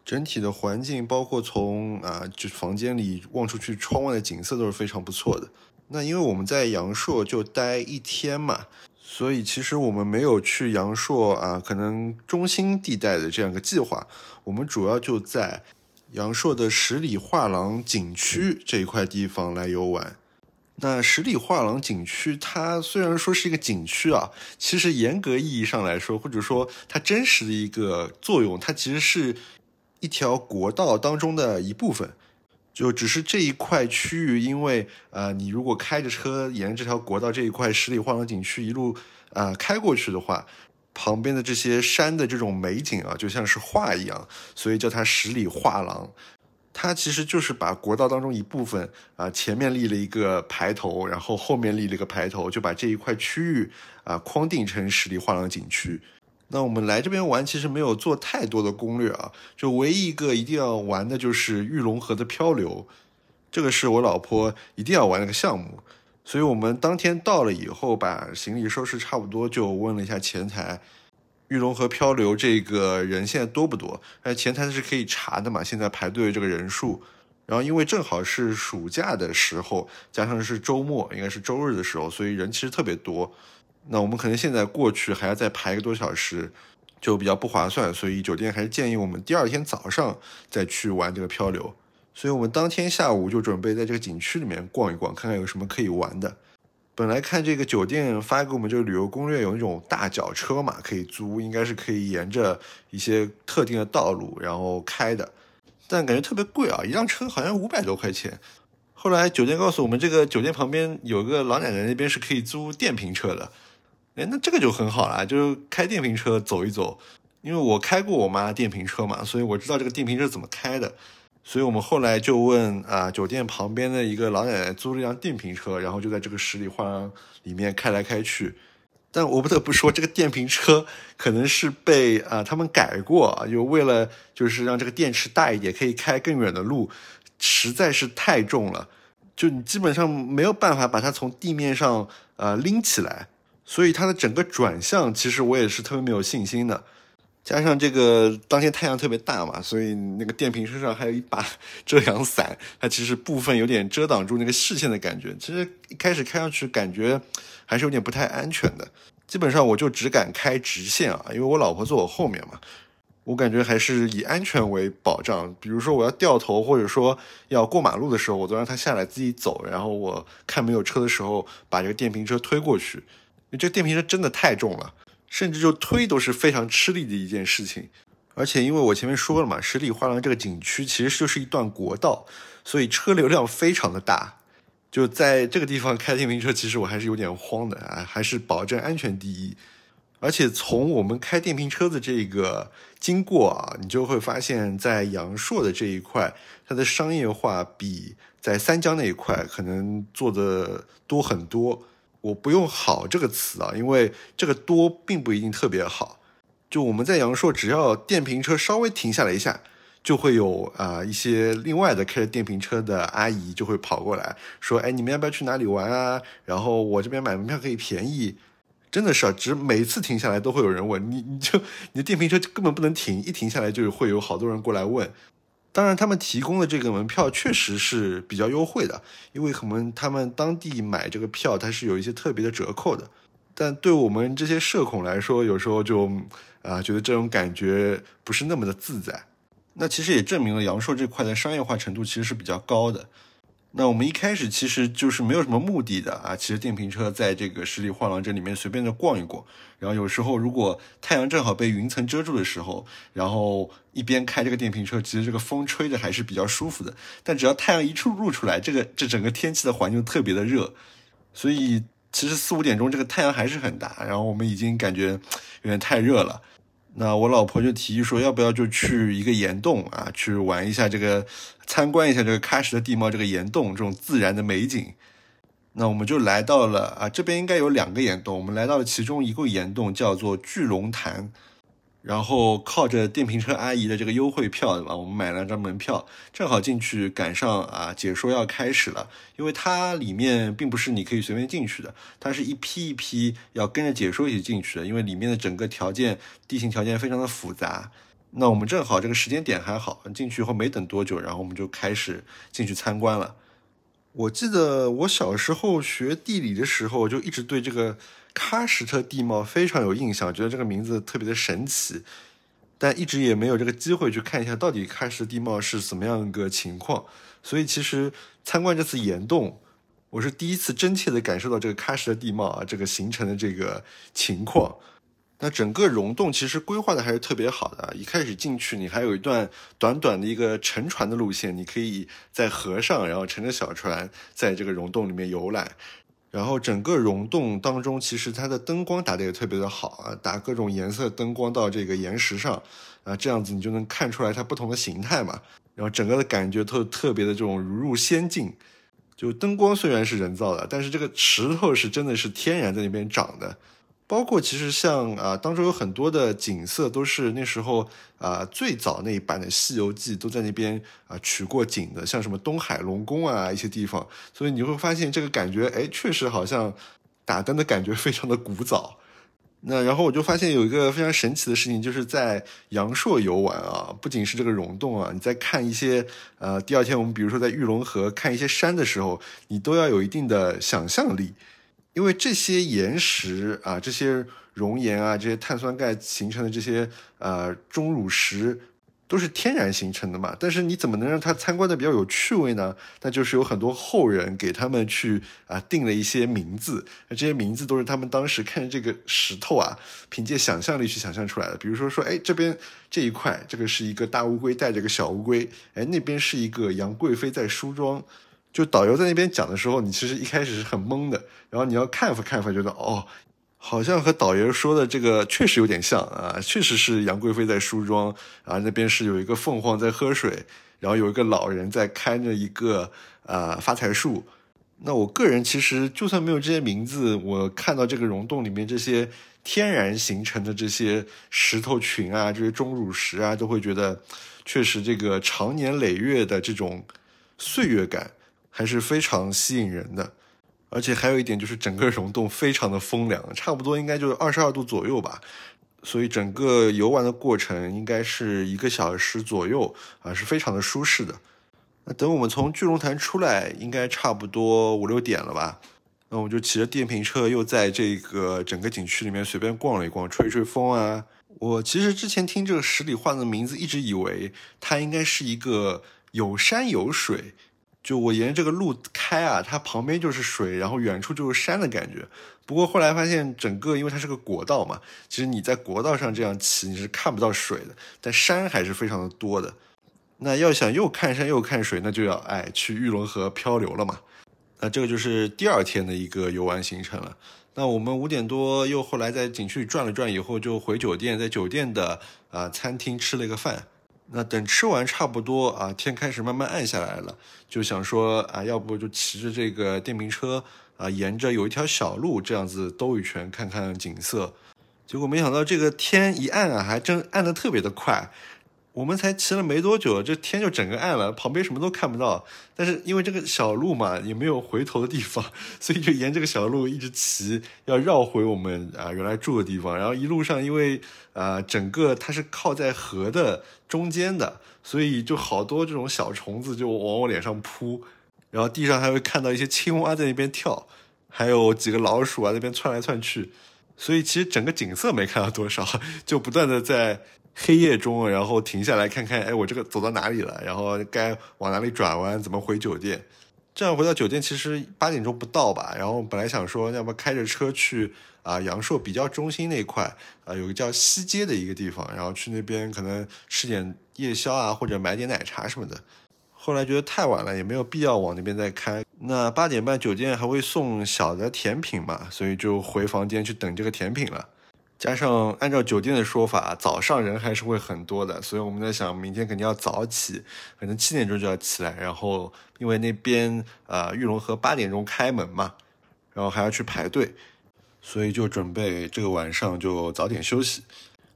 整体的环境包括从啊，就房间里望出去窗外的景色都是非常不错的。那因为我们在阳朔就待一天嘛，所以其实我们没有去阳朔啊，可能中心地带的这样一个计划。我们主要就在阳朔的十里画廊景区这一块地方来游玩。那十里画廊景区，它虽然说是一个景区啊，其实严格意义上来说，或者说它真实的一个作用，它其实是一条国道当中的一部分。就只是这一块区域，因为呃，你如果开着车沿这条国道这一块十里画廊景区一路呃开过去的话，旁边的这些山的这种美景啊，就像是画一样，所以叫它十里画廊。它其实就是把国道当中一部分啊，前面立了一个牌头，然后后面立了一个牌头，就把这一块区域啊框定成十里画廊景区。那我们来这边玩，其实没有做太多的攻略啊，就唯一一个一定要玩的就是玉龙河的漂流，这个是我老婆一定要玩的个项目。所以我们当天到了以后，把行李收拾差不多，就问了一下前台。玉龙河漂流这个人现在多不多？哎，前台是可以查的嘛？现在排队这个人数，然后因为正好是暑假的时候，加上是周末，应该是周日的时候，所以人其实特别多。那我们可能现在过去还要再排一个多小时，就比较不划算。所以酒店还是建议我们第二天早上再去玩这个漂流。所以我们当天下午就准备在这个景区里面逛一逛，看看有什么可以玩的。本来看这个酒店发给我们这个旅游攻略，有那种大脚车嘛，可以租，应该是可以沿着一些特定的道路然后开的，但感觉特别贵啊，一辆车好像五百多块钱。后来酒店告诉我们，这个酒店旁边有个老奶奶那边是可以租电瓶车的，哎，那这个就很好啦，就开电瓶车走一走。因为我开过我妈电瓶车嘛，所以我知道这个电瓶车怎么开的。所以我们后来就问啊，酒店旁边的一个老奶奶租了一辆电瓶车，然后就在这个十里画廊里面开来开去。但我不得不说，这个电瓶车可能是被啊他们改过，就为了就是让这个电池大一点，可以开更远的路，实在是太重了。就你基本上没有办法把它从地面上呃拎起来，所以它的整个转向其实我也是特别没有信心的。加上这个当天太阳特别大嘛，所以那个电瓶车上还有一把 遮阳伞，它其实部分有点遮挡住那个视线的感觉。其实一开始开上去感觉还是有点不太安全的。基本上我就只敢开直线啊，因为我老婆坐我后面嘛。我感觉还是以安全为保障。比如说我要掉头，或者说要过马路的时候，我都让他下来自己走，然后我看没有车的时候，把这个电瓶车推过去。这个电瓶车真的太重了，甚至就推都是非常吃力的一件事情。而且因为我前面说了嘛，十里画廊这个景区其实就是一段国道，所以车流量非常的大。就在这个地方开电瓶车，其实我还是有点慌的啊，还是保证安全第一。而且从我们开电瓶车的这个经过啊，你就会发现，在阳朔的这一块，它的商业化比在三江那一块可能做的多很多。我不用“好”这个词啊，因为这个多并不一定特别好。就我们在阳朔，只要电瓶车稍微停下来一下，就会有啊一些另外的开着电瓶车的阿姨就会跑过来说：“哎，你们要不要去哪里玩啊？然后我这边买门票可以便宜。”真的是啊，只每次停下来都会有人问你，你就你的电瓶车根本不能停，一停下来就会有好多人过来问。当然，他们提供的这个门票确实是比较优惠的，因为可能他们当地买这个票它是有一些特别的折扣的。但对我们这些社恐来说，有时候就啊觉得这种感觉不是那么的自在。那其实也证明了阳朔这块的商业化程度其实是比较高的。那我们一开始其实就是没有什么目的的啊，骑着电瓶车在这个十里画廊这里面随便的逛一逛，然后有时候如果太阳正好被云层遮住的时候，然后一边开这个电瓶车，其实这个风吹着还是比较舒服的。但只要太阳一出露出来，这个这整个天气的环境特别的热，所以其实四五点钟这个太阳还是很大，然后我们已经感觉有点太热了。那我老婆就提议说，要不要就去一个岩洞啊，去玩一下这个，参观一下这个喀什的地貌，这个岩洞这种自然的美景。那我们就来到了啊，这边应该有两个岩洞，我们来到了其中一个岩洞，叫做巨龙潭。然后靠着电瓶车阿姨的这个优惠票，对吧？我们买了张门票，正好进去赶上啊，解说要开始了。因为它里面并不是你可以随便进去的，它是一批一批要跟着解说一起进去的。因为里面的整个条件、地形条件非常的复杂。那我们正好这个时间点还好，进去以后没等多久，然后我们就开始进去参观了。我记得我小时候学地理的时候，就一直对这个。喀什特地貌非常有印象，觉得这个名字特别的神奇，但一直也没有这个机会去看一下到底喀什地貌是怎么样一个情况。所以其实参观这次岩洞，我是第一次真切的感受到这个喀什的地貌啊，这个形成的这个情况。那整个溶洞其实规划的还是特别好的，一开始进去你还有一段短短的一个乘船的路线，你可以在河上，然后乘着小船在这个溶洞里面游览。然后整个溶洞当中，其实它的灯光打的也特别的好啊，打各种颜色灯光到这个岩石上，啊，这样子你就能看出来它不同的形态嘛。然后整个的感觉特特别的这种如入仙境。就灯光虽然是人造的，但是这个石头是真的是天然在那边长的。包括其实像啊，当中有很多的景色都是那时候啊最早那一版的《西游记》都在那边啊取过景的，像什么东海龙宫啊一些地方，所以你会发现这个感觉，哎，确实好像打灯的感觉非常的古早。那然后我就发现有一个非常神奇的事情，就是在阳朔游玩啊，不仅是这个溶洞啊，你在看一些呃第二天我们比如说在玉龙河看一些山的时候，你都要有一定的想象力。因为这些岩石啊，这些熔岩啊，这些碳酸钙形成的这些呃钟乳石，都是天然形成的嘛。但是你怎么能让它参观的比较有趣味呢？那就是有很多后人给他们去啊定了一些名字，那这些名字都是他们当时看着这个石头啊，凭借想象力去想象出来的。比如说说，哎，这边这一块，这个是一个大乌龟带着个小乌龟，哎，那边是一个杨贵妃在梳妆。就导游在那边讲的时候，你其实一开始是很懵的，然后你要看看看觉得哦，好像和导游说的这个确实有点像啊，确实是杨贵妃在梳妆啊，那边是有一个凤凰在喝水，然后有一个老人在看着一个呃发财树。那我个人其实就算没有这些名字，我看到这个溶洞里面这些天然形成的这些石头群啊，这些钟乳石啊，都会觉得确实这个长年累月的这种岁月感。还是非常吸引人的。而且还有一点就是整个溶洞非常的风凉，差不多应该就是二十二度左右吧。所以整个游玩的过程应该是一个小时左右啊，是非常的舒适的。那等我们从巨龙潭出来，应该差不多五六点了吧？那我就骑着电瓶车又在这个整个景区里面随便逛了一逛，吹吹风啊。我其实之前听这个十里画的名字，一直以为它应该是一个有山有水。就我沿着这个路开啊，它旁边就是水，然后远处就是山的感觉。不过后来发现，整个因为它是个国道嘛，其实你在国道上这样骑你是看不到水的，但山还是非常的多的。那要想又看山又看水，那就要哎去玉龙河漂流了嘛。那这个就是第二天的一个游玩行程了。那我们五点多又后来在景区里转了转以后，就回酒店，在酒店的啊餐厅吃了一个饭。那等吃完差不多啊，天开始慢慢暗下来了，就想说啊，要不就骑着这个电瓶车啊，沿着有一条小路这样子兜一圈看看景色。结果没想到这个天一暗啊，还真暗的特别的快。我们才骑了没多久，这天就整个暗了，旁边什么都看不到。但是因为这个小路嘛，也没有回头的地方，所以就沿这个小路一直骑，要绕回我们啊原来住的地方。然后一路上，因为啊整个它是靠在河的中间的，所以就好多这种小虫子就往我脸上扑，然后地上还会看到一些青蛙在那边跳，还有几个老鼠啊那边窜来窜去。所以其实整个景色没看到多少，就不断的在。黑夜中，然后停下来看看，哎，我这个走到哪里了？然后该往哪里转弯？怎么回酒店？这样回到酒店其实八点钟不到吧。然后本来想说，要么开着车去啊阳朔比较中心那块啊，有个叫西街的一个地方，然后去那边可能吃点夜宵啊，或者买点奶茶什么的。后来觉得太晚了，也没有必要往那边再开。那八点半酒店还会送小的甜品嘛，所以就回房间去等这个甜品了。加上按照酒店的说法，早上人还是会很多的，所以我们在想，明天肯定要早起，可能七点钟就要起来，然后因为那边呃玉龙河八点钟开门嘛，然后还要去排队，所以就准备这个晚上就早点休息。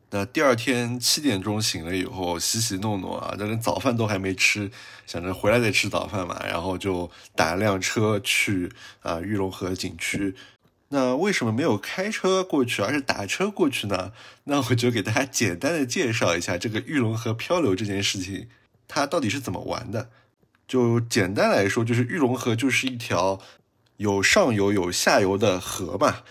那第二天七点钟醒了以后，洗洗弄弄啊，那连早饭都还没吃，想着回来再吃早饭嘛，然后就打辆车去啊玉龙河景区。那为什么没有开车过去，而是打车过去呢？那我就给大家简单的介绍一下这个玉龙河漂流这件事情，它到底是怎么玩的。就简单来说，就是玉龙河就是一条有上游有下游的河嘛，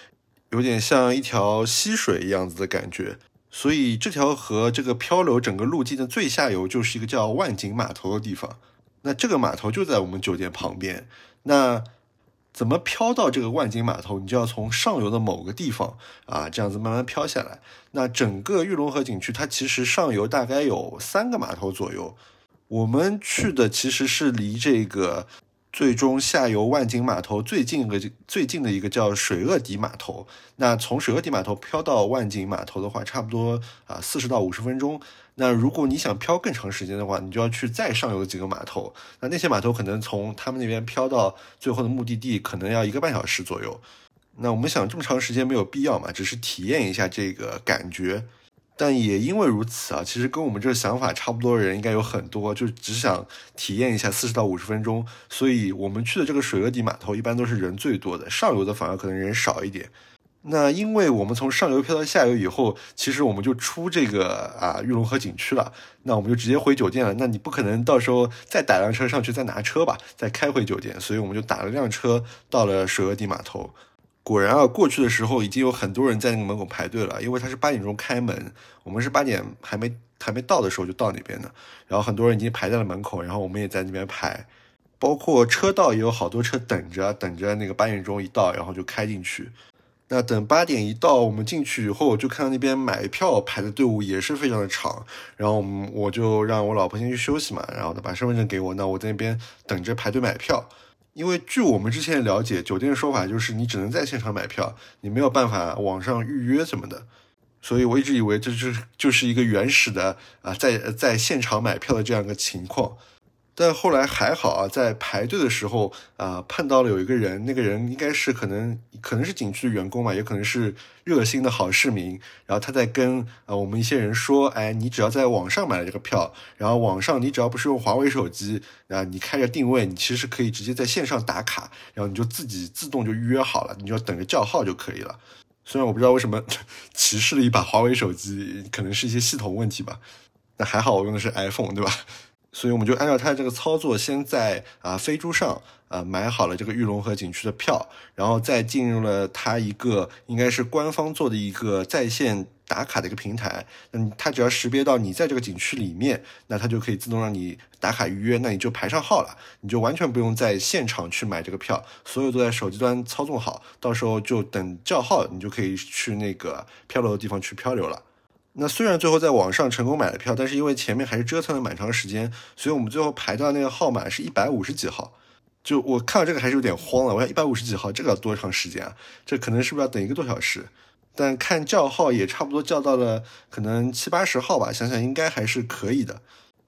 有点像一条溪水一样子的感觉。所以这条河这个漂流整个路径的最下游就是一个叫万景码头的地方。那这个码头就在我们酒店旁边。那怎么漂到这个万景码头？你就要从上游的某个地方啊，这样子慢慢漂下来。那整个玉龙河景区，它其实上游大概有三个码头左右。我们去的其实是离这个。最终下游万景码头最近的最近的一个叫水鳄底码头，那从水鳄底码头漂到万景码头的话，差不多啊四十到五十分钟。那如果你想漂更长时间的话，你就要去再上游几个码头。那那些码头可能从他们那边漂到最后的目的地，可能要一个半小时左右。那我们想这么长时间没有必要嘛，只是体验一下这个感觉。但也因为如此啊，其实跟我们这个想法差不多的人应该有很多，就只想体验一下四十到五十分钟。所以我们去的这个水鳄底码头一般都是人最多的，上游的反而可能人少一点。那因为我们从上游漂到下游以后，其实我们就出这个啊玉龙河景区了，那我们就直接回酒店了。那你不可能到时候再打辆车上去再拿车吧，再开回酒店，所以我们就打了辆车到了水鳄底码头。果然啊，过去的时候已经有很多人在那个门口排队了，因为他是八点钟开门，我们是八点还没还没到的时候就到那边的，然后很多人已经排在了门口，然后我们也在那边排，包括车道也有好多车等着，等着那个八点钟一到，然后就开进去。那等八点一到，我们进去以后，就看到那边买票排的队伍也是非常的长，然后我们我就让我老婆先去休息嘛，然后呢把身份证给我，那我在那边等着排队买票。因为据我们之前了解，酒店的说法就是你只能在现场买票，你没有办法网上预约什么的，所以我一直以为这就是就是一个原始的啊，在在现场买票的这样一个情况。但后来还好啊，在排队的时候啊，碰到了有一个人，那个人应该是可能可能是景区的员工嘛，也可能是热心的好市民。然后他在跟啊我们一些人说，哎，你只要在网上买了这个票，然后网上你只要不是用华为手机啊，你开着定位，你其实可以直接在线上打卡，然后你就自己自动就预约好了，你就等着叫号就可以了。虽然我不知道为什么 歧视了一把华为手机，可能是一些系统问题吧。那还好我用的是 iPhone，对吧？所以我们就按照他这个操作，先在啊飞猪上啊买好了这个玉龙河景区的票，然后再进入了他一个应该是官方做的一个在线打卡的一个平台。嗯，他只要识别到你在这个景区里面，那他就可以自动让你打卡预约，那你就排上号了，你就完全不用在现场去买这个票，所有都在手机端操纵好，到时候就等叫号，你就可以去那个漂流的地方去漂流了。那虽然最后在网上成功买了票，但是因为前面还是折腾了蛮长时间，所以我们最后排到那个号码是一百五十几号。就我看到这个还是有点慌了，我想一百五十几号这个要多长时间啊？这可能是不是要等一个多小时？但看叫号也差不多叫到了可能七八十号吧，想想应该还是可以的。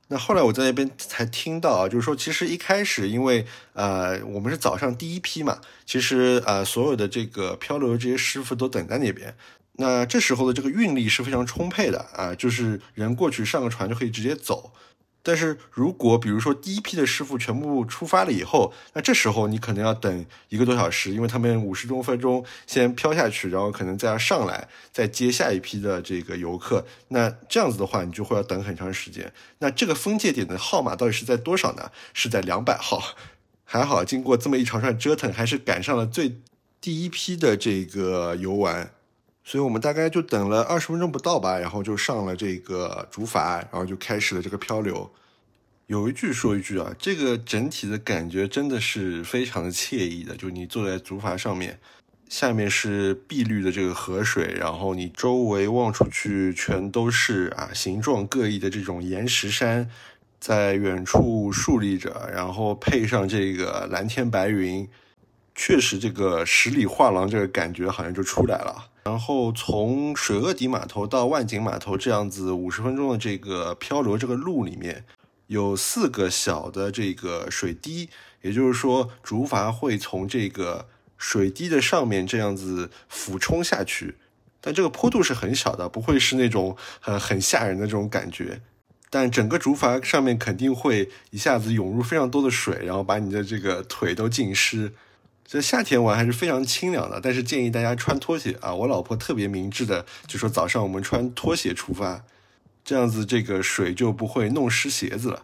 那后来我在那边才听到啊，就是说其实一开始因为呃我们是早上第一批嘛，其实呃所有的这个漂流这些师傅都等在那边。那这时候的这个运力是非常充沛的啊，就是人过去上个船就可以直接走。但是如果比如说第一批的师傅全部出发了以后，那这时候你可能要等一个多小时，因为他们五十多分钟先飘下去，然后可能再要上来，再接下一批的这个游客。那这样子的话，你就会要等很长时间。那这个分界点的号码到底是在多少呢？是在两百号。还好，经过这么一长串折腾，还是赶上了最第一批的这个游玩。所以我们大概就等了二十分钟不到吧，然后就上了这个竹筏，然后就开始了这个漂流。有一句说一句啊，这个整体的感觉真的是非常的惬意的，就你坐在竹筏上面，下面是碧绿的这个河水，然后你周围望出去全都是啊形状各异的这种岩石山，在远处竖立着，然后配上这个蓝天白云，确实这个十里画廊这个感觉好像就出来了。然后从水鳄底码头到万景码头这样子五十分钟的这个漂流这个路里面，有四个小的这个水滴，也就是说竹筏会从这个水滴的上面这样子俯冲下去，但这个坡度是很小的，不会是那种很很吓人的这种感觉，但整个竹筏上面肯定会一下子涌入非常多的水，然后把你的这个腿都浸湿。这夏天玩还是非常清凉的，但是建议大家穿拖鞋啊！我老婆特别明智的就说早上我们穿拖鞋出发，这样子这个水就不会弄湿鞋子了。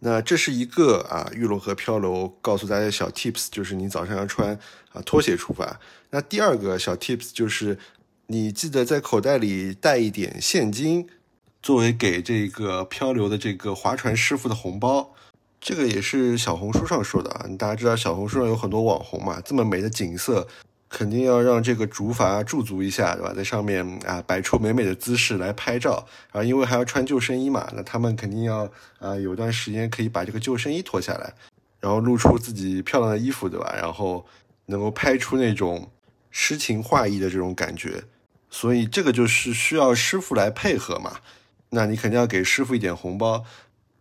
那这是一个啊玉龙河漂流告诉大家小 tips，就是你早上要穿啊拖鞋出发。那第二个小 tips 就是你记得在口袋里带一点现金，作为给这个漂流的这个划船师傅的红包。这个也是小红书上说的啊，大家知道小红书上有很多网红嘛，这么美的景色，肯定要让这个竹筏驻足一下，对吧？在上面啊摆出美美的姿势来拍照，然后因为还要穿救生衣嘛，那他们肯定要啊有段时间可以把这个救生衣脱下来，然后露出自己漂亮的衣服，对吧？然后能够拍出那种诗情画意的这种感觉，所以这个就是需要师傅来配合嘛，那你肯定要给师傅一点红包。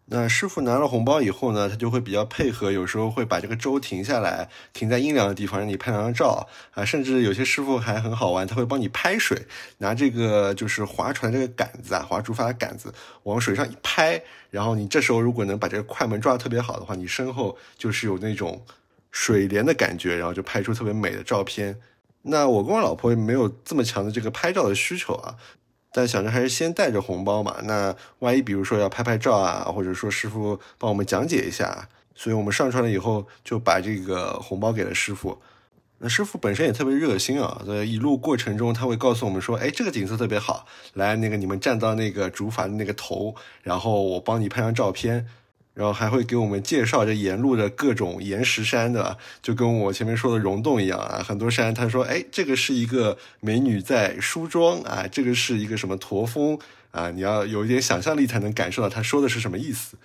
那师傅拿了红包以后呢，他就会比较配合，有时候会把这个舟停下来，停在阴凉的地方，让你拍两张照啊。甚至有些师傅还很好玩，他会帮你拍水，拿这个就是划船这个杆子啊，划竹筏的杆子往水上一拍，然后你这时候如果能把这个快门抓得特别好的话，你身后就是有那种水帘的感觉，然后就拍出特别美的照片。那我跟我老婆没有这么强的这个拍照的需求啊。但想着还是先带着红包嘛，那万一比如说要拍拍照啊，或者说师傅帮我们讲解一下，所以我们上船了以后就把这个红包给了师傅。那师傅本身也特别热心啊，在一路过程中他会告诉我们说，哎，这个景色特别好，来那个你们站到那个竹筏的那个头，然后我帮你拍张照片。然后还会给我们介绍这沿路的各种岩石山的，就跟我前面说的溶洞一样啊，很多山他说，哎，这个是一个美女在梳妆啊，这个是一个什么驼峰啊，你要有一点想象力才能感受到他说的是什么意思。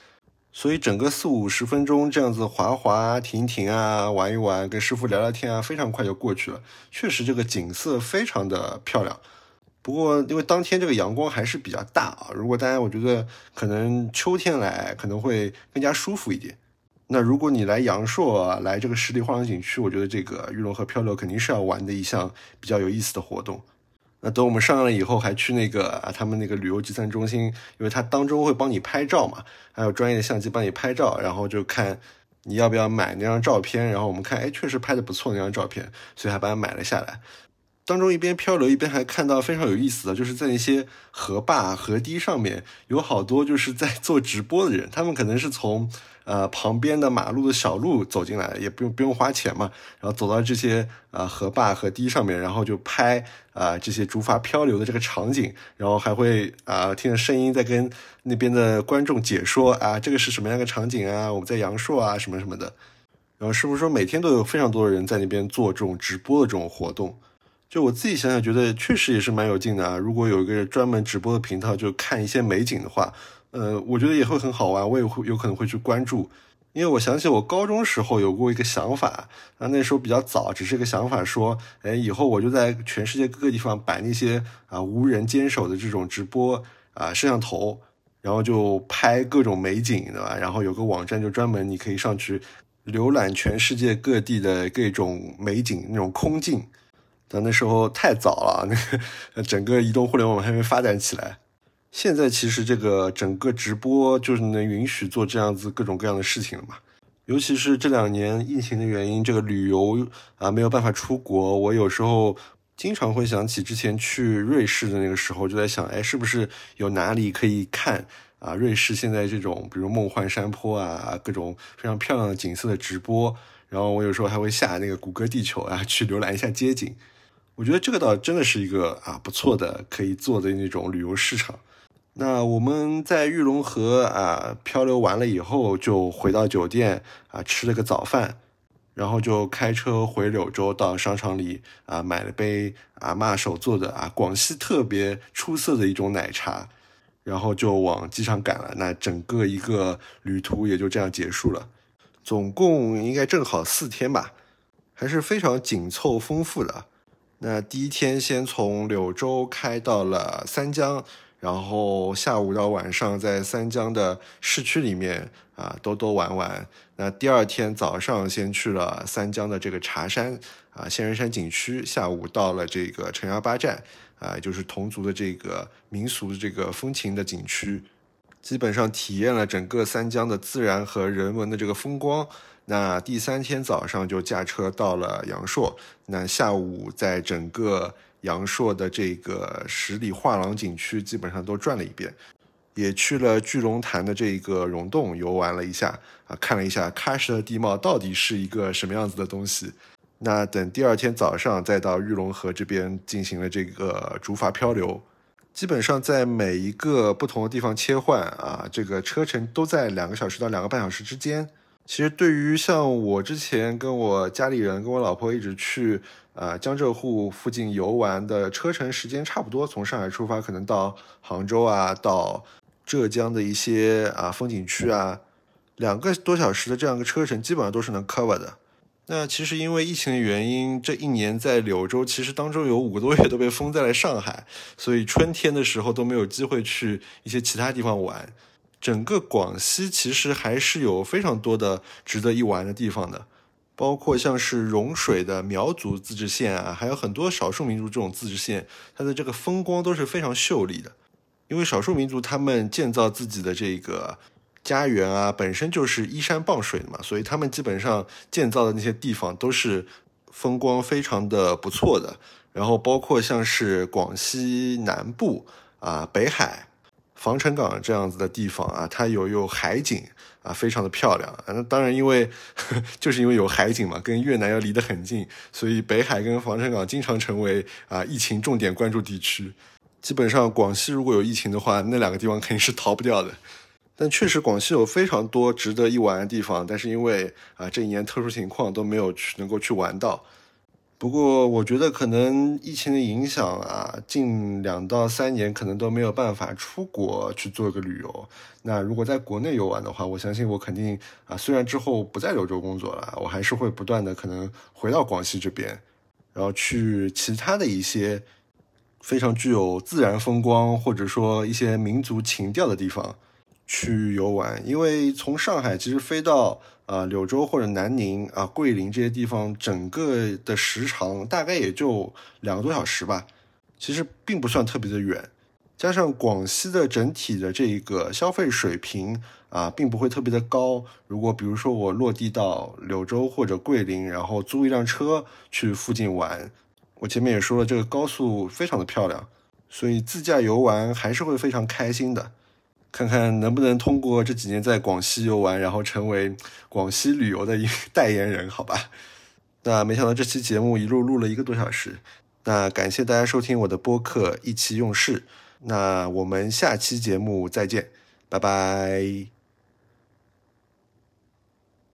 所以整个四五十分钟这样子滑滑停停啊，玩一玩，跟师傅聊聊天啊，非常快就过去了。确实这个景色非常的漂亮。不过，因为当天这个阳光还是比较大啊，如果大家我觉得可能秋天来可能会更加舒服一点。那如果你来阳朔，来这个十里画廊景区，我觉得这个玉龙河漂流肯定是要玩的一项比较有意思的活动。那等我们上岸了以后，还去那个啊，他们那个旅游集散中心，因为它当中会帮你拍照嘛，还有专业的相机帮你拍照，然后就看你要不要买那张照片。然后我们看，哎，确实拍的不错那张照片，所以还把它买了下来。当中一边漂流一边还看到非常有意思的，就是在那些河坝、河堤上面有好多就是在做直播的人，他们可能是从。呃，旁边的马路的小路走进来，也不用不用花钱嘛。然后走到这些呃河坝河堤上面，然后就拍啊这些竹筏漂流的这个场景，然后还会啊听着声音在跟那边的观众解说啊这个是什么样的场景啊，我们在阳朔啊什么什么的。然后是不是说每天都有非常多的人在那边做这种直播的这种活动？就我自己想想，觉得确实也是蛮有劲的啊。如果有一个专门直播的频道，就看一些美景的话。呃，我觉得也会很好玩，我也会有可能会去关注，因为我想起我高中时候有过一个想法啊，那时候比较早，只是一个想法，说，哎，以后我就在全世界各个地方摆那些啊无人坚守的这种直播啊摄像头，然后就拍各种美景，对吧？然后有个网站就专门你可以上去浏览全世界各地的各种美景那种空镜，但那时候太早了，那个整个移动互联网还没发展起来。现在其实这个整个直播就是能允许做这样子各种各样的事情了嘛。尤其是这两年疫情的原因，这个旅游啊没有办法出国，我有时候经常会想起之前去瑞士的那个时候，就在想，哎，是不是有哪里可以看啊？瑞士现在这种比如梦幻山坡啊，各种非常漂亮的景色的直播，然后我有时候还会下那个谷歌地球啊，去浏览一下街景。我觉得这个倒真的是一个啊不错的可以做的那种旅游市场。那我们在玉龙河啊漂流完了以后，就回到酒店啊吃了个早饭，然后就开车回柳州，到商场里啊买了杯阿妈手做的啊广西特别出色的一种奶茶，然后就往机场赶了。那整个一个旅途也就这样结束了，总共应该正好四天吧，还是非常紧凑丰富的。那第一天先从柳州开到了三江。然后下午到晚上在三江的市区里面啊兜兜玩玩。那第二天早上先去了三江的这个茶山啊仙人山景区，下午到了这个城阳八站啊，就是侗族的这个民俗的这个风情的景区，基本上体验了整个三江的自然和人文的这个风光。那第三天早上就驾车到了阳朔，那下午在整个。阳朔的这个十里画廊景区基本上都转了一遍，也去了聚龙潭的这个溶洞游玩了一下啊，看了一下喀什的地貌到底是一个什么样子的东西。那等第二天早上再到玉龙河这边进行了这个竹筏漂流，基本上在每一个不同的地方切换啊，这个车程都在两个小时到两个半小时之间。其实对于像我之前跟我家里人跟我老婆一直去。啊，江浙沪附近游玩的车程时间差不多，从上海出发，可能到杭州啊，到浙江的一些啊风景区啊，两个多小时的这样一个车程，基本上都是能 cover 的。那其实因为疫情的原因，这一年在柳州，其实当中有五个多月都被封在了上海，所以春天的时候都没有机会去一些其他地方玩。整个广西其实还是有非常多的值得一玩的地方的。包括像是融水的苗族自治县啊，还有很多少数民族这种自治县，它的这个风光都是非常秀丽的。因为少数民族他们建造自己的这个家园啊，本身就是依山傍水的嘛，所以他们基本上建造的那些地方都是风光非常的不错的。然后包括像是广西南部啊，北海。防城港这样子的地方啊，它有有海景啊，非常的漂亮。那当然，因为 就是因为有海景嘛，跟越南要离得很近，所以北海跟防城港经常成为啊疫情重点关注地区。基本上，广西如果有疫情的话，那两个地方肯定是逃不掉的。但确实，广西有非常多值得一玩的地方，但是因为啊这一年特殊情况都没有去能够去玩到。不过，我觉得可能疫情的影响啊，近两到三年可能都没有办法出国去做个旅游。那如果在国内游玩的话，我相信我肯定啊，虽然之后不在柳州工作了，我还是会不断的可能回到广西这边，然后去其他的一些非常具有自然风光或者说一些民族情调的地方去游玩，因为从上海其实飞到啊柳州或者南宁啊桂林这些地方，整个的时长大概也就两个多小时吧，其实并不算特别的远。加上广西的整体的这个消费水平啊，并不会特别的高。如果比如说我落地到柳州或者桂林，然后租一辆车去附近玩，我前面也说了，这个高速非常的漂亮，所以自驾游玩还是会非常开心的。看看能不能通过这几年在广西游玩，然后成为广西旅游的一 代言人，好吧？那没想到这期节目一路录了一个多小时，那感谢大家收听我的播客，意气用事。那我们下期节目再见，拜拜。